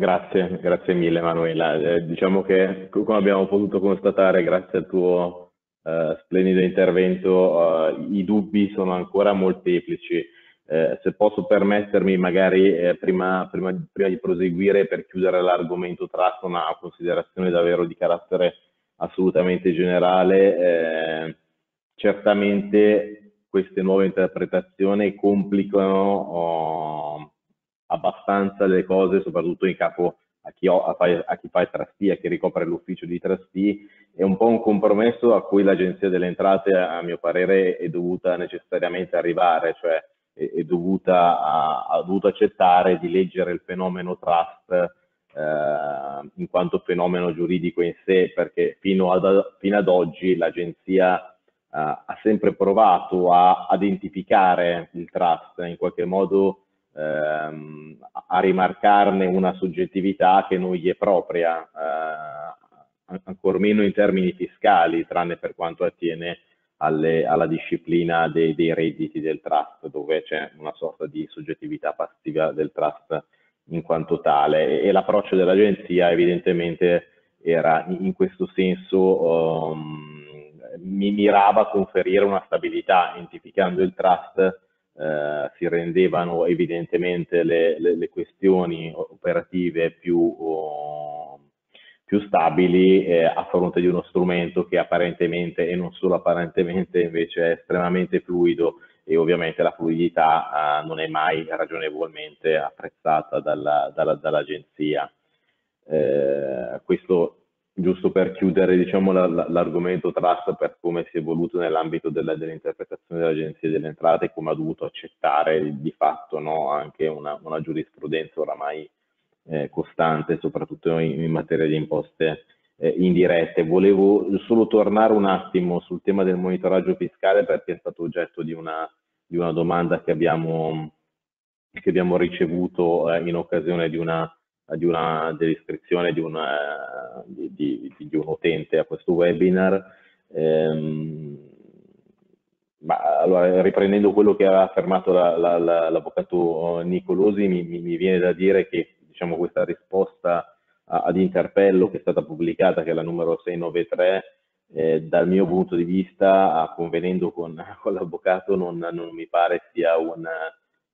Grazie, grazie mille Manuela. Eh, diciamo che come abbiamo potuto constatare grazie al tuo uh, splendido intervento. Uh, I dubbi sono ancora molteplici. Uh, se posso permettermi, magari eh, prima, prima, prima, di proseguire per chiudere l'argomento tratto una considerazione davvero di carattere assolutamente generale, eh, certamente queste nuove interpretazioni complicano oh, abbastanza le cose, soprattutto in capo a chi, ho, a, chi fa il trustee, a chi ricopre l'ufficio di trustee, è un po' un compromesso a cui l'Agenzia delle Entrate, a mio parere, è dovuta necessariamente arrivare, cioè è, è dovuta, a, ha dovuto accettare di leggere il fenomeno trust eh, in quanto fenomeno giuridico in sé, perché fino ad, fino ad oggi l'Agenzia eh, ha sempre provato a identificare il trust, in qualche modo ehm, a rimarcarne una soggettività che non gli è propria, eh, ancor meno in termini fiscali, tranne per quanto attiene alle, alla disciplina dei, dei, redditi del trust, dove c'è una sorta di soggettività passiva del trust in quanto tale. E, e l'approccio dell'agenzia evidentemente era in questo senso um, mi mirava a conferire una stabilità, identificando il trust eh, si rendevano evidentemente le, le, le questioni operative più, oh, più stabili eh, a fronte di uno strumento che apparentemente e non solo apparentemente invece è estremamente fluido e ovviamente la fluidità eh, non è mai ragionevolmente apprezzata dalla, dalla, dall'agenzia. Eh, questo giusto per chiudere diciamo, l'argomento trust per come si è evoluto nell'ambito della, dell'interpretazione dell'Agenzia delle Entrate e come ha dovuto accettare di fatto no, anche una, una, giurisprudenza oramai eh, costante, soprattutto in, in, materia di imposte eh, indirette. Volevo solo tornare un attimo sul tema del monitoraggio fiscale perché è stato oggetto di una, di una domanda che abbiamo, che abbiamo ricevuto eh, in occasione di una di una dell'iscrizione di, una, di, di, di, un utente a questo webinar. Ehm, ma allora, riprendendo quello che aveva affermato la, la, la, l'avvocato Nicolosi, mi, mi, viene da dire che diciamo, questa risposta ad interpello che è stata pubblicata, che è la numero 693, eh, dal mio punto di vista, convenendo con, <laughs> con l'avvocato, non, non, mi pare sia una,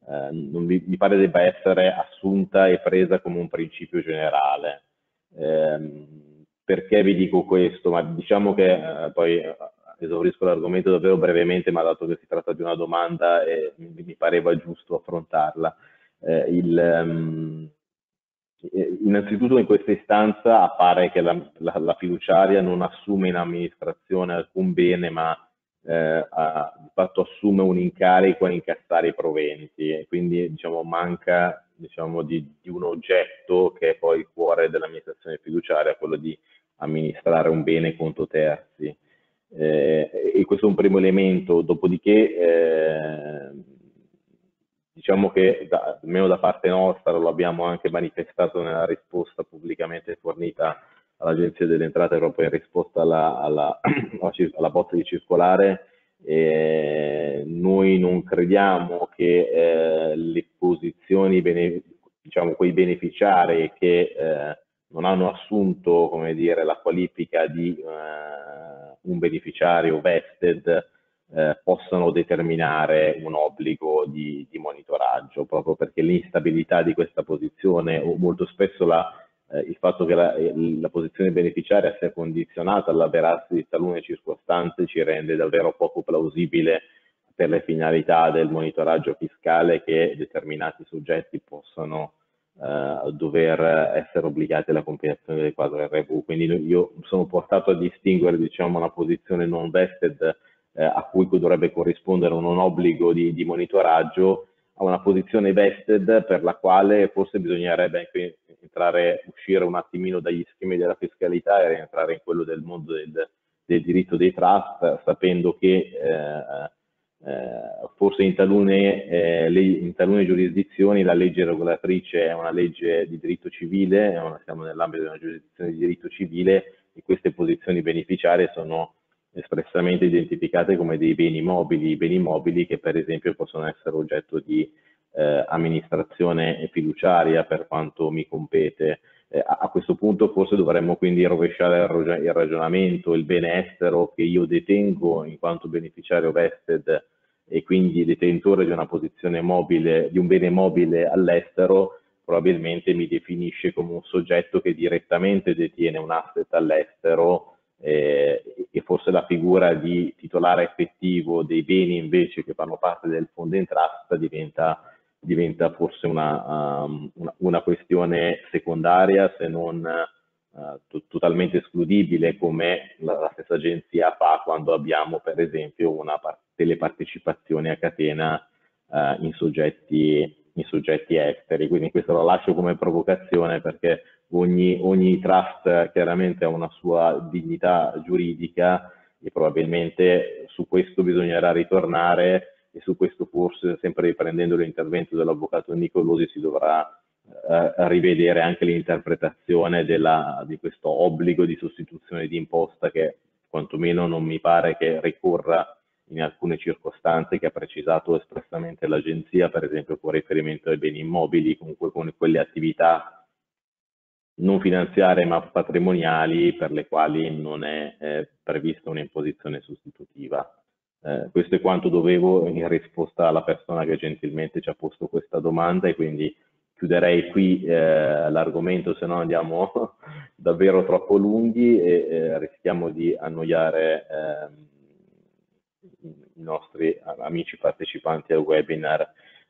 eh, non mi, mi, pare debba essere assunta e presa come un principio generale. Eh, perché vi dico questo? Ma diciamo che eh, poi eh, esaurisco l'argomento davvero brevemente, ma dato che si tratta di una domanda eh, mi, pareva giusto affrontarla. Eh, il, um, innanzitutto in questa istanza appare che la, la, la fiduciaria non assume in amministrazione alcun bene, ma eh, ha, di fatto assume un incarico a incassare i proventi e quindi diciamo, manca diciamo, di, di, un oggetto che è poi il cuore dell'amministrazione fiduciaria, quello di amministrare un bene conto terzi. Eh, e questo è un primo elemento, dopodiché eh, diciamo che da, almeno da parte nostra lo abbiamo anche manifestato nella risposta pubblicamente fornita all'Agenzia delle Entrate Europee in risposta alla, alla, <clears throat> alla bozza di circolare. Eh, noi non crediamo che eh, le posizioni, bene, diciamo quei beneficiari che eh, non hanno assunto come dire, la qualifica di eh, un beneficiario vested eh, possano determinare un obbligo di, di monitoraggio, proprio perché l'instabilità di questa posizione o molto spesso la eh, il fatto che la, la, posizione beneficiaria sia condizionata all'avverarsi di talune circostanze ci rende davvero poco plausibile per le finalità del monitoraggio fiscale che determinati soggetti possano eh, dover essere obbligati alla compilazione del quadro RV. Quindi io sono portato a distinguere diciamo, una posizione non vested eh, a cui dovrebbe corrispondere un obbligo di, di monitoraggio a una posizione vested per la quale forse bisognerebbe entrare, uscire un attimino dagli schemi della fiscalità e rientrare in quello del mondo del, del diritto dei trust, sapendo che eh, eh, forse in talune, eh, le, in talune, giurisdizioni la legge regolatrice è una legge di diritto civile, siamo nell'ambito di una giurisdizione di diritto civile e queste posizioni beneficiarie sono espressamente identificate come dei beni mobili, beni mobili che per esempio possono essere oggetto di eh, amministrazione fiduciaria per quanto mi compete. eh, a questo punto forse dovremmo quindi rovesciare il ragionamento, il bene estero che io detengo in quanto beneficiario vested e quindi detentore di una posizione mobile, di un bene mobile all'estero, probabilmente mi definisce come un soggetto che direttamente detiene un asset all'estero eh, e forse la figura di titolare effettivo dei beni invece che fanno parte del fondo in trust diventa, diventa forse una, um, una, una, questione secondaria se non uh, totalmente escludibile come la, la, stessa agenzia fa quando abbiamo per esempio una, delle partecipazioni a catena uh, in soggetti in soggetti esteri. Quindi questo lo lascio come provocazione perché ogni, ogni trust chiaramente ha una sua dignità giuridica e probabilmente su questo bisognerà ritornare e su questo forse, sempre riprendendo l'intervento dell'avvocato Nicolosi, si dovrà eh, rivedere anche l'interpretazione della, di questo obbligo di sostituzione di imposta che quantomeno non mi pare che ricorra in alcune circostanze che ha precisato espressamente l'agenzia, per esempio con riferimento ai beni immobili, comunque con quelle attività non finanziarie ma patrimoniali per le quali non è eh, prevista un'imposizione sostitutiva. Eh, questo è quanto dovevo in risposta alla persona che gentilmente ci ha posto questa domanda e quindi chiuderei qui eh, l'argomento, se no andiamo <laughs> davvero troppo lunghi e eh, rischiamo di annoiare ehm, i nostri amici partecipanti al webinar.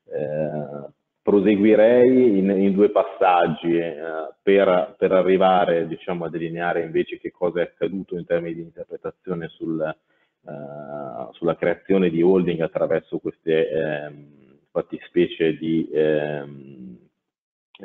Eh, proseguirei in, in, due passaggi eh, per, per, arrivare diciamo, a delineare invece che cosa è accaduto in termini di interpretazione sul, sulla creazione di holding attraverso queste ehm, fattispecie di, ehm,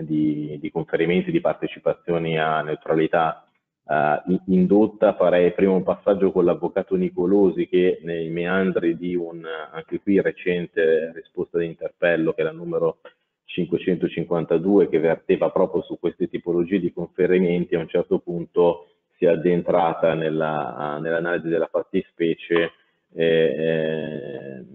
di, di conferimenti di partecipazioni a neutralità uh, indotta farei prima un passaggio con l'avvocato Nicolosi che nei meandri di un anche qui recente risposta di interpello che è la numero 552 che verteva proprio su queste tipologie di conferimenti a un certo punto si è addentrata nella, nell'analisi della fattispecie eh, eh,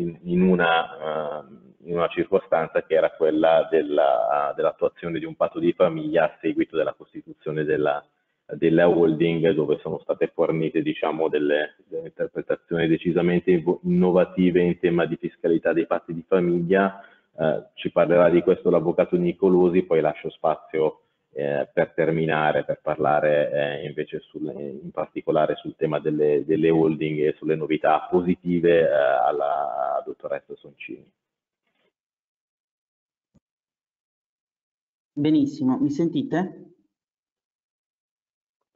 in, in, una, uh, in, una, circostanza che era quella dell'attuazione di un patto di famiglia a seguito della costituzione della, della holding dove sono state fornite diciamo, delle, delle, interpretazioni decisamente innovative in tema di fiscalità dei patti di famiglia. Eh, ci parlerà di questo l'avvocato Nicolosi, poi lascio spazio eh, per terminare, per parlare eh, invece sul, in particolare sul tema delle, delle, holding e sulle novità positive eh, alla dottoressa Soncini. Benissimo, mi sentite?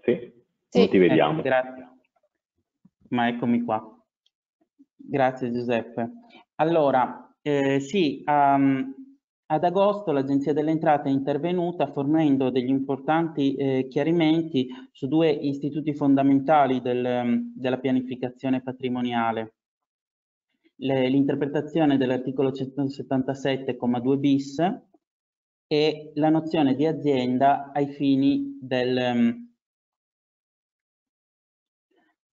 Sì, sì. non ti vediamo. Eh, grazie. Ma eccomi qua. Grazie Giuseppe. Allora, eh, sì, um, ad agosto l'Agenzia delle Entrate è intervenuta fornendo degli importanti eh, chiarimenti su due istituti fondamentali del, della pianificazione patrimoniale. L'interpretazione dell'articolo 177,2 bis e la nozione di azienda ai fini del,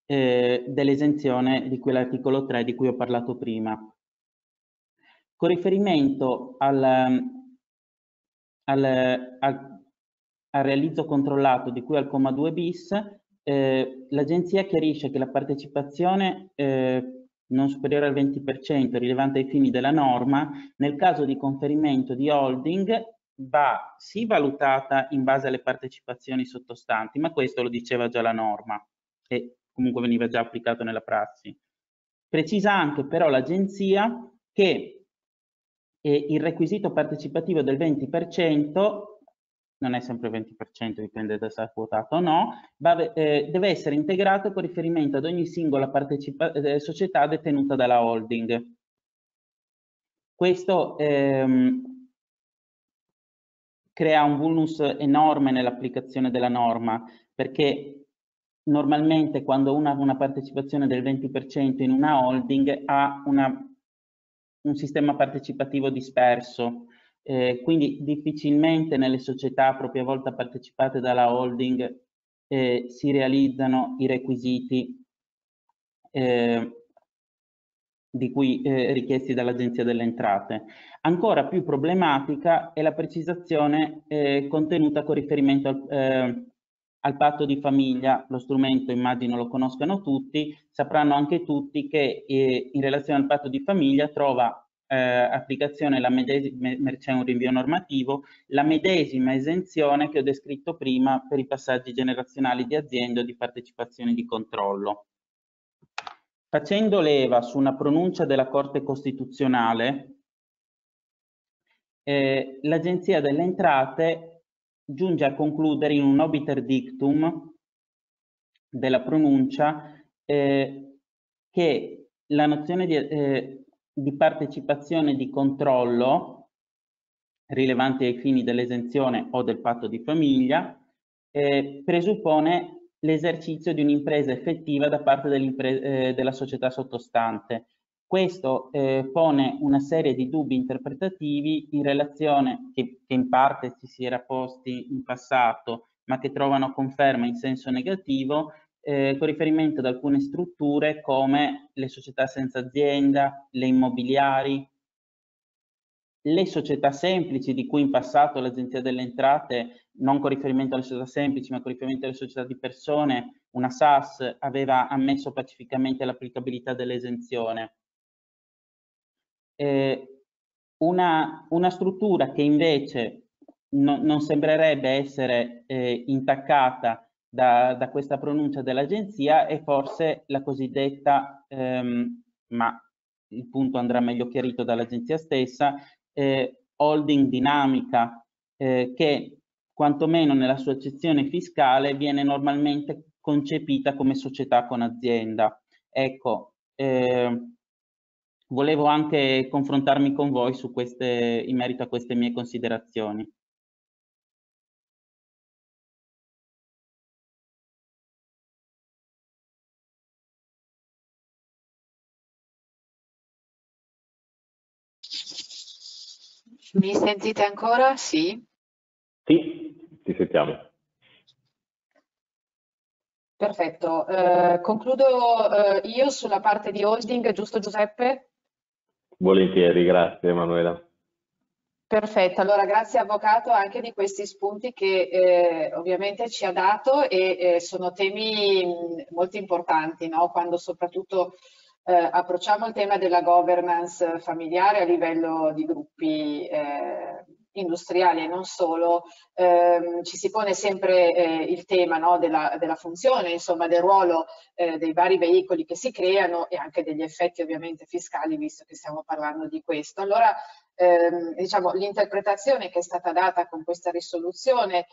eh, dell'esenzione di quell'articolo 3 di cui ho parlato prima. Con riferimento al, al, al, al realizzo controllato di cui al comma 2 bis, eh, l'Agenzia chiarisce che la partecipazione eh, non superiore al 20% rilevante ai fini della norma, nel caso di conferimento di holding va sì valutata in base alle partecipazioni sottostanti, ma questo lo diceva già la norma e comunque veniva già applicato nella prassi. Precisa anche però l'agenzia che eh, il requisito partecipativo del 20%, non è sempre 20%, dipende da se è quotato o no, va, eh, deve essere integrato con riferimento ad ogni singola eh, società detenuta dalla holding. Questo ehm, crea un vulnus enorme nell'applicazione della norma perché normalmente quando una ha una partecipazione del 20% in una holding ha una, un sistema partecipativo disperso, eh, quindi difficilmente nelle società a propria volta partecipate dalla holding eh, si realizzano i requisiti eh, di cui eh, richiesti dall'Agenzia delle Entrate. Ancora più problematica è la precisazione eh, contenuta con riferimento al, eh, al, patto di famiglia, lo strumento immagino lo conoscano tutti, sapranno anche tutti che eh, in relazione al patto di famiglia trova eh, applicazione la medesima, c'è un rinvio normativo, la medesima esenzione che ho descritto prima per i passaggi generazionali di azienda o di partecipazione di controllo. Facendo leva su una pronuncia della Corte Costituzionale, eh, l'Agenzia delle Entrate giunge a concludere in un obiter dictum della pronuncia eh, che la nozione di, eh, di partecipazione di controllo rilevante ai fini dell'esenzione o del patto di famiglia eh, presuppone l'esercizio di un'impresa effettiva da parte eh, della società sottostante. Questo eh, pone una serie di dubbi interpretativi in relazione, che, che in parte ci si era posti in passato, ma che trovano conferma in senso negativo, eh, con riferimento ad alcune strutture come le società senza azienda, le immobiliari, le società semplici di cui in passato l'Agenzia delle Entrate, non con riferimento alle società semplici ma con riferimento alle società di persone, una SAS aveva ammesso pacificamente l'applicabilità dell'esenzione. Eh, una, una, struttura che invece no, non sembrerebbe essere eh, intaccata da, da, questa pronuncia dell'agenzia è forse la cosiddetta, ehm, ma il punto andrà meglio chiarito dall'agenzia stessa, eh, holding dinamica eh, che quantomeno nella sua accezione fiscale viene normalmente concepita come società con azienda. Ecco, eh, volevo anche confrontarmi con voi su queste, in merito a queste mie considerazioni. Mi sentite ancora? Sì? Sì, ti sentiamo. Perfetto. Eh, concludo eh, io sulla parte di holding, giusto Giuseppe? Volentieri, grazie Emanuela. Perfetto, allora grazie Avvocato anche di questi spunti che eh, ovviamente ci ha dato e eh, sono temi molto importanti, no? quando soprattutto eh, approcciamo il tema della governance familiare a livello di gruppi eh, industriali e non solo, ehm, ci si pone sempre eh, il tema no, della, della, funzione, insomma del ruolo eh, dei vari veicoli che si creano e anche degli effetti ovviamente fiscali, visto che stiamo parlando di questo. Allora, ehm, diciamo, l'interpretazione che è stata data con questa risoluzione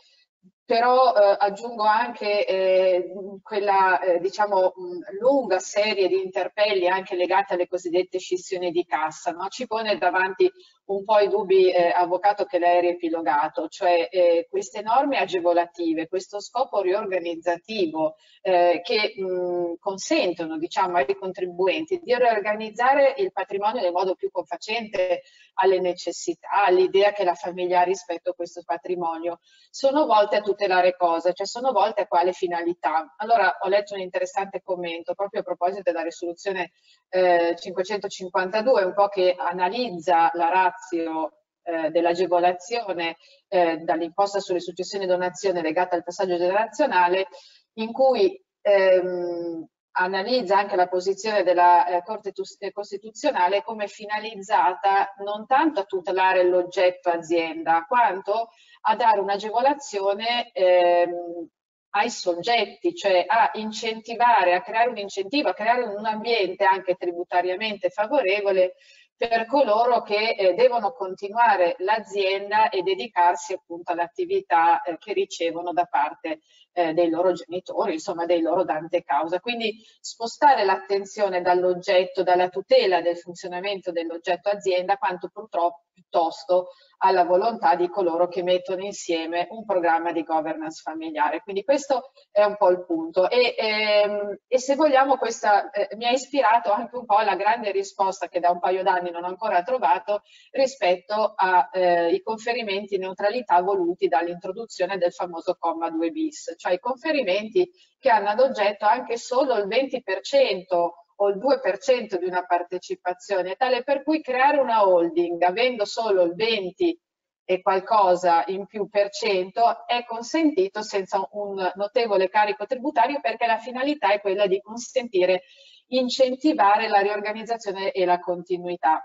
però eh, aggiungo anche eh, quella eh, diciamo lunga serie di interpelli anche legati alle cosiddette scissioni di cassa, no? ci pone davanti un po' i dubbi, eh, avvocato, che lei ha riepilogato, cioè eh, queste norme agevolative, questo scopo riorganizzativo eh, che mh, consentono diciamo, ai contribuenti di riorganizzare il patrimonio nel modo più confacente alle necessità, all'idea che la famiglia ha rispetto a questo patrimonio, sono volte a tutelare cosa? Cioè sono volte a quale finalità? Allora ho letto un interessante commento proprio a proposito della risoluzione eh, 552, un po' che analizza la razio eh, dell'agevolazione eh, dall'imposta sulle successioni e donazioni legata al passaggio generazionale, in cui ehm, analizza anche la posizione della eh, Corte eh, Costituzionale come finalizzata non tanto a tutelare l'oggetto azienda, quanto a dare un'agevolazione ehm, ai soggetti, cioè a incentivare, a creare un incentivo, a creare un ambiente anche tributariamente favorevole per coloro che eh, devono continuare l'azienda e dedicarsi appunto all'attività eh, che ricevono da parte eh, dei loro genitori, insomma dei loro dante causa. Quindi spostare l'attenzione dall'oggetto, dalla tutela del funzionamento dell'oggetto azienda, quanto purtroppo piuttosto alla volontà di coloro che mettono insieme un programma di governance familiare. Quindi questo è un po' il punto. E, ehm, e se vogliamo, questa eh, mi ha ispirato anche un po' alla grande risposta che da un paio d'anni non ho ancora trovato rispetto ai eh, conferimenti di neutralità voluti dall'introduzione del famoso comma 2 bis, cioè i conferimenti che hanno ad oggetto anche solo il 20% o il 2% di una partecipazione, tale per cui creare una holding avendo solo il 20 e qualcosa in più per cento è consentito senza un notevole carico tributario perché la finalità è quella di consentire, incentivare la riorganizzazione e la continuità.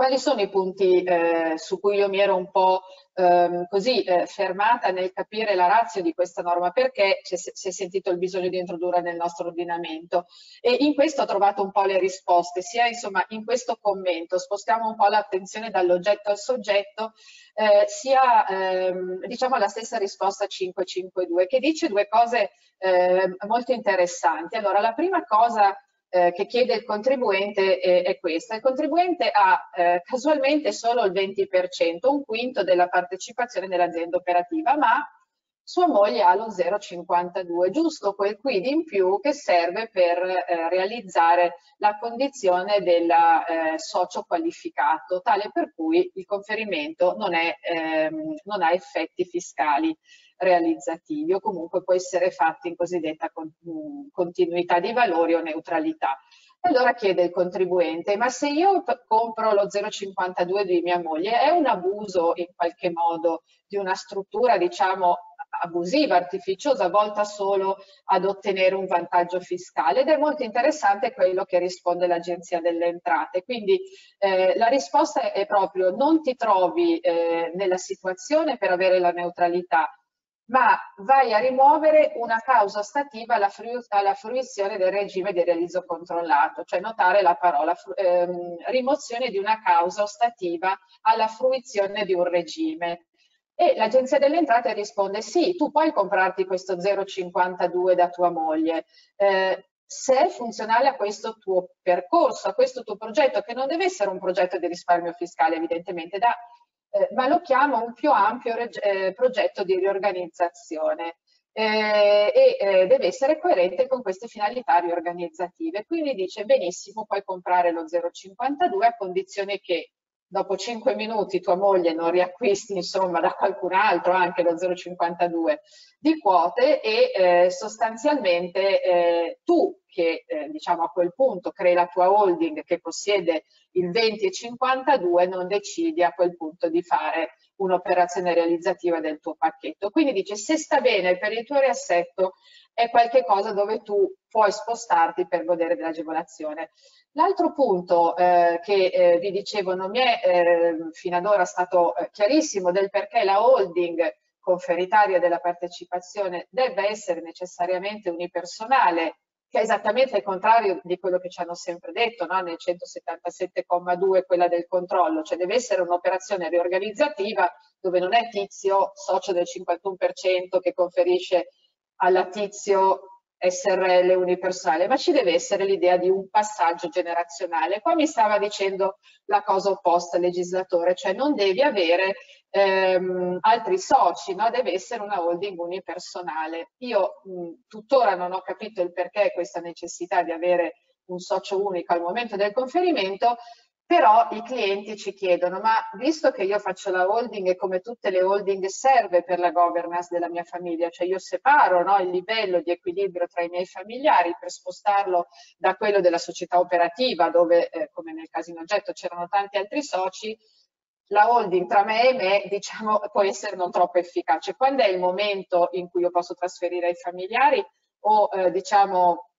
Quali sono i punti eh, su cui io mi ero un po' ehm, così eh, fermata nel capire la razza di questa norma? Perché si è sentito il bisogno di introdurre nel nostro ordinamento? E in questo ho trovato un po' le risposte, sia insomma in questo commento, spostiamo un po' l'attenzione dall'oggetto al soggetto, eh, sia ehm, diciamo la stessa risposta 552 che dice due cose ehm, molto interessanti. Allora, la prima cosa eh, che chiede il contribuente è, è, questa. Il contribuente ha eh, casualmente solo il 20%, un quinto della partecipazione nell'azienda operativa, ma sua moglie ha lo 0,52, giusto quel quid in più che serve per eh, realizzare la condizione del eh, socio qualificato, tale per cui il conferimento non, è, ehm, non ha effetti fiscali realizzativi o comunque può essere fatto in cosiddetta continuità di valori o neutralità. Allora chiede il contribuente, ma se io compro lo 0,52 di mia moglie, è un abuso in qualche modo di una struttura, diciamo, abusiva, artificiosa, volta solo ad ottenere un vantaggio fiscale ed è molto interessante quello che risponde l'Agenzia delle Entrate. Quindi eh, la risposta è proprio non ti trovi eh, nella situazione per avere la neutralità, ma vai a rimuovere una causa ostativa alla, fru alla, fruizione del regime di realizzo controllato, cioè notare la parola ehm, rimozione di una causa ostativa alla fruizione di un regime. E l'Agenzia delle Entrate risponde sì, tu puoi comprarti questo 0,52 da tua moglie, eh, se è funzionale a questo tuo percorso, a questo tuo progetto, che non deve essere un progetto di risparmio fiscale evidentemente, da eh, ma lo chiama un più ampio eh, progetto di riorganizzazione eh, e eh, deve essere coerente con queste finalità riorganizzative. Quindi dice benissimo, puoi comprare lo 0,52 a condizione che dopo 5 minuti tua moglie non riacquisti insomma da qualcun altro anche lo 0,52 di quote e eh, sostanzialmente eh, tu che eh, diciamo a quel punto crei la tua holding che possiede il 20,52 non decidi a quel punto di fare un'operazione realizzativa del tuo pacchetto. Quindi dice se sta bene per il tuo riassetto è qualcosa dove tu puoi spostarti per godere dell'agevolazione. L'altro punto eh, che eh, vi dicevo non mi è eh, fino ad ora stato eh, chiarissimo del perché la holding conferitaria della partecipazione debba essere necessariamente unipersonale, che è esattamente il contrario di quello che ci hanno sempre detto no? nel 177,2 quella del controllo, cioè deve essere un'operazione riorganizzativa dove non è tizio socio del 51% che conferisce alla tizio SRL universale, ma ci deve essere l'idea di un passaggio generazionale. Qua mi stava dicendo la cosa opposta al legislatore, cioè non devi avere ehm, altri soci, no? deve essere una holding unipersonale. Io mh, tuttora non ho capito il perché questa necessità di avere un socio unico al momento del conferimento, però i clienti ci chiedono, ma visto che io faccio la holding e come tutte le holding serve per la governance della mia famiglia, cioè io separo no, il livello di equilibrio tra i miei familiari per spostarlo da quello della società operativa, dove eh, come nel caso in oggetto c'erano tanti altri soci, la holding tra me e me diciamo, <laughs> può essere non troppo efficace. Quando è il momento in cui io posso trasferire ai familiari o eh, diciamo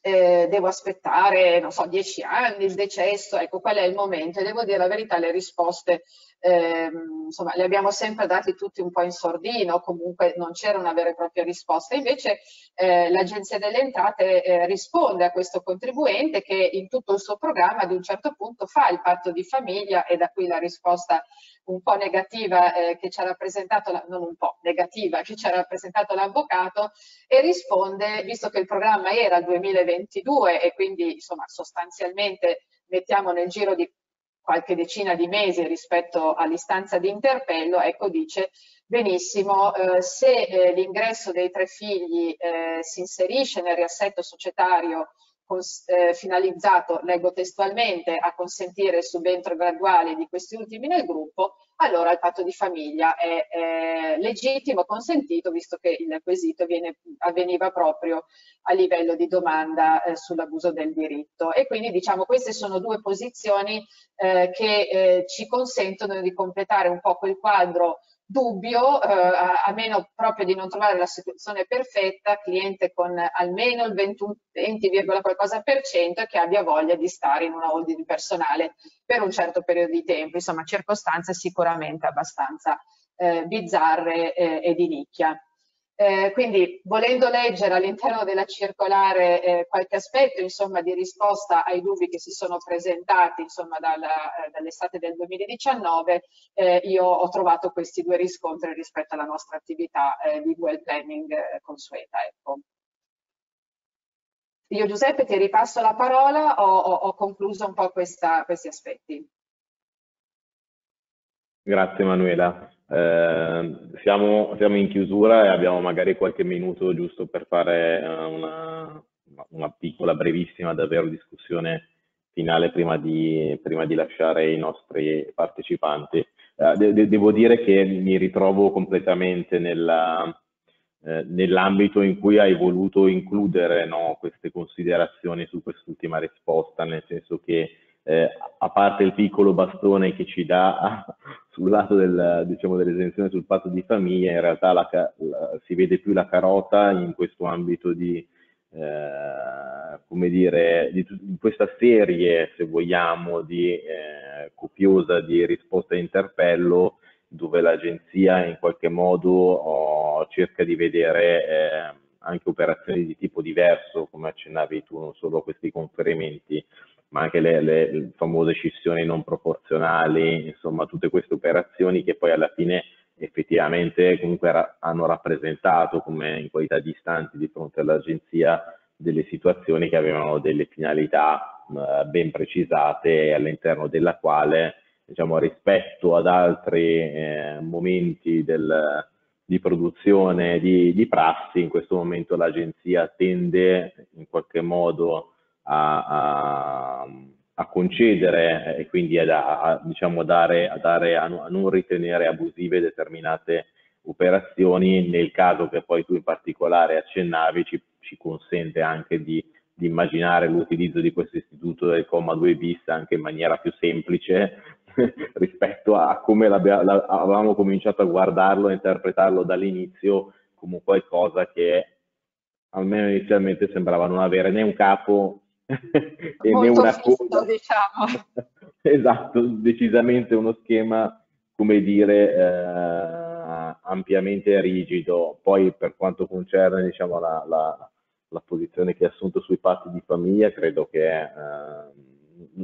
eh, devo aspettare, non so, dieci anni, il decesso, ecco, qual è il momento? E devo dire la verità, le risposte, ehm, insomma, le abbiamo sempre date tutti un po' in sordino, comunque non c'era una vera e propria risposta. Invece eh, l'Agenzia delle Entrate eh, risponde a questo contribuente che in tutto il suo programma ad un certo punto fa il patto di famiglia e da qui la risposta un po' negativa eh, che ci ha rappresentato, la, non un po', negativa che ci ha rappresentato l'avvocato e risponde, visto che il programma era il 2022 e quindi insomma sostanzialmente mettiamo nel giro di qualche decina di mesi rispetto all'istanza di interpello, ecco dice benissimo, eh, se eh, l'ingresso dei tre figli eh, si inserisce nel riassetto societario eh, finalizzato, leggo testualmente, a consentire il subentro graduale di questi ultimi nel gruppo, allora il patto di famiglia è, è legittimo, consentito, visto che il quesito viene, avveniva proprio a livello di domanda eh, sull'abuso del diritto. E quindi diciamo queste sono due posizioni eh, che eh, ci consentono di completare un po' quel quadro dubbio, eh, a meno proprio di non trovare la situazione perfetta, cliente con almeno il 21, 20, qualcosa per cento che abbia voglia di stare in una holding personale per un certo periodo di tempo, insomma circostanze sicuramente abbastanza eh, bizzarre eh, e di nicchia. Eh, quindi volendo leggere all'interno della circolare eh, qualche aspetto insomma, di risposta ai dubbi che si sono presentati eh, dall'estate del 2019, eh, io ho trovato questi due riscontri rispetto alla nostra attività eh, di well planning eh, consueta. Ecco. Io Giuseppe ti ripasso la parola, ho, ho, ho concluso un po' questa, questi aspetti. Grazie Manuela. Eh, siamo, siamo, in chiusura e abbiamo magari qualche minuto giusto per fare eh, una, una piccola, brevissima davvero discussione finale prima di, prima di lasciare i nostri partecipanti. Eh, de devo dire che mi ritrovo completamente eh, nell'ambito in cui hai voluto includere no, queste considerazioni su quest'ultima risposta, nel senso che eh, a parte il piccolo bastone che ci dà <laughs> sul lato del, diciamo, dell'esenzione sul patto di famiglia, in realtà la, la, si vede più la carota in questo ambito di, eh, come dire, di, di, questa serie, se vogliamo, di eh, copiosa di risposta a interpello, dove l'agenzia in qualche modo oh, cerca di vedere eh, anche operazioni di tipo diverso, come accennavi tu, non solo questi conferimenti, ma anche le, le, famose scissioni non proporzionali, insomma tutte queste operazioni che poi alla fine effettivamente comunque ra hanno rappresentato come in qualità di istanti di fronte all'agenzia delle situazioni che avevano delle finalità eh, ben precisate all'interno della quale diciamo rispetto ad altri eh, momenti del, di produzione di, di prassi in questo momento l'agenzia tende in qualche modo a, a, a concedere e quindi a, a diciamo, dare, a, dare, a non ritenere abusive determinate operazioni. Nel caso che poi tu in particolare accennavi ci, ci consente anche di, di immaginare l'utilizzo di questo istituto del comma 2 bis anche in maniera più semplice <laughs> rispetto a come avevamo cominciato a guardarlo e interpretarlo dall'inizio come qualcosa che almeno inizialmente sembrava non avere né un capo <laughs> e né una fisso, coda. diciamo. <laughs> esatto, decisamente uno schema, come dire, eh, ampiamente rigido. Poi per quanto concerne diciamo, la, la, la, posizione che ha assunto sui patti di famiglia, credo che, eh,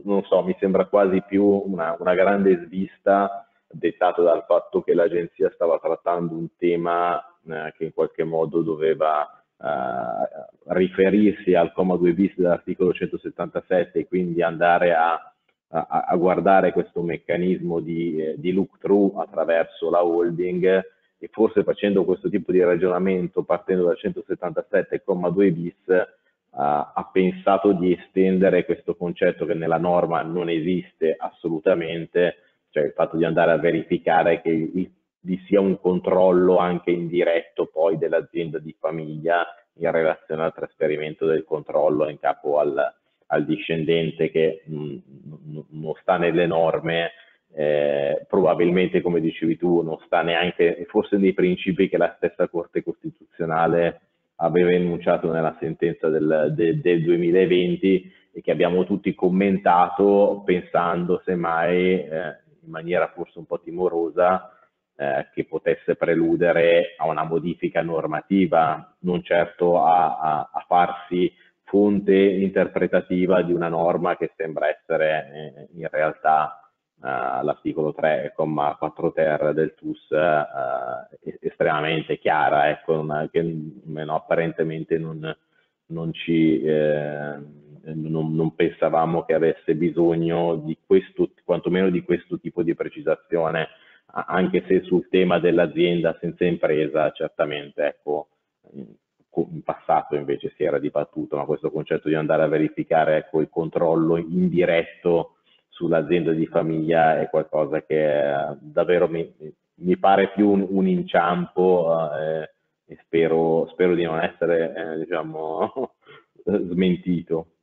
non so, mi sembra quasi più una, una grande svista dettato dal fatto che l'agenzia stava trattando un tema eh, che in qualche modo doveva riferirsi al comma 2 bis dell'articolo 177 e quindi andare a, a, a guardare questo meccanismo di, eh, di look-through attraverso la holding e forse facendo questo tipo di ragionamento partendo dal 177,2 bis uh, ha pensato di estendere questo concetto che nella norma non esiste assolutamente, cioè il fatto di andare a verificare che il vi sia un controllo anche indiretto poi dell'azienda di famiglia in relazione al trasferimento del controllo in capo al, al discendente che mh, mm, non sta nelle norme, eh, probabilmente come dicevi tu non sta neanche forse nei principi che la stessa Corte Costituzionale aveva enunciato nella sentenza del, de, del 2020 e che abbiamo tutti commentato pensando semmai eh, in maniera forse un po' timorosa eh, che potesse preludere a una modifica normativa, non certo a, a, a farsi fonte interpretativa di una norma che sembra essere eh, in realtà Uh, l'articolo 3,4 ter del TUS uh, estremamente chiara, ecco, che no, apparentemente non, non ci eh, non, non, pensavamo che avesse bisogno di questo, quantomeno di questo tipo di precisazione anche se sul tema dell'azienda senza impresa certamente ecco, in passato invece si era dibattuto, ma questo concetto di andare a verificare ecco, il controllo indiretto sull'azienda di famiglia è qualcosa che davvero mi, mi pare più un, un inciampo eh, e spero, spero, di non essere eh, diciamo, <laughs> smentito.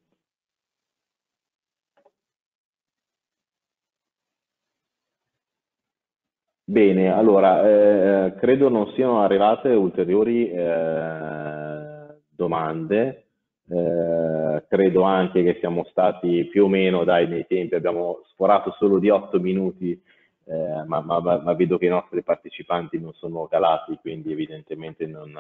Bene, allora, eh, credo non siano arrivate ulteriori eh, domande. Eh, credo anche che siamo stati più o meno, dai, nei tempi, abbiamo sforato solo di otto minuti, eh, ma, ma, ma, vedo che i nostri partecipanti non sono calati, quindi evidentemente non,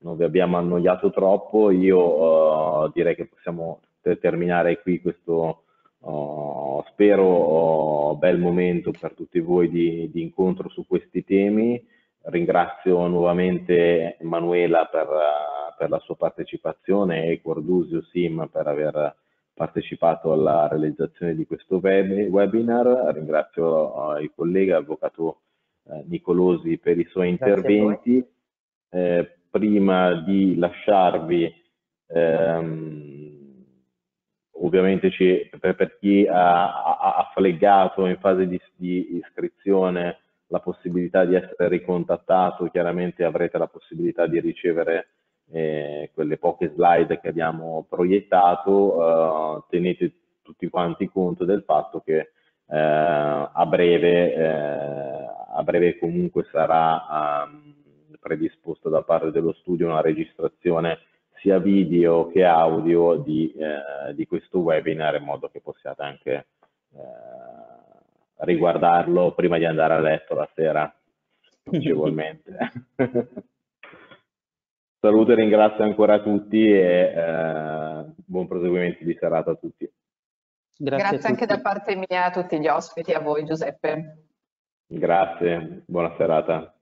non vi abbiamo annoiato troppo. Io direi che possiamo terminare qui questo Oh, spero oh, bel momento per tutti voi di, di, incontro su questi temi. Ringrazio nuovamente Emanuela per, per la sua partecipazione e Cordusio Sim per aver partecipato alla realizzazione di questo webinar. Ringrazio uh, il collega avvocato uh, Nicolosi per i suoi interventi. Eh, prima di lasciarvi ehm, ovviamente ci, per, per, chi ha, ha, fleggato in fase di, di, iscrizione la possibilità di essere ricontattato, chiaramente avrete la possibilità di ricevere eh, quelle poche slide che abbiamo proiettato, eh, tenete tutti quanti conto del fatto che eh, a, breve, eh, a breve comunque sarà um, predisposta da parte dello studio una registrazione sia video che audio di, eh, di questo webinar in modo che possiate anche eh, riguardarlo prima di andare a letto la sera agevolmente. <laughs> Saluto e ringrazio ancora tutti e eh, buon proseguimento di serata a tutti. Grazie, Grazie anche da parte mia a tutti gli ospiti, a voi Giuseppe. Grazie, buona serata.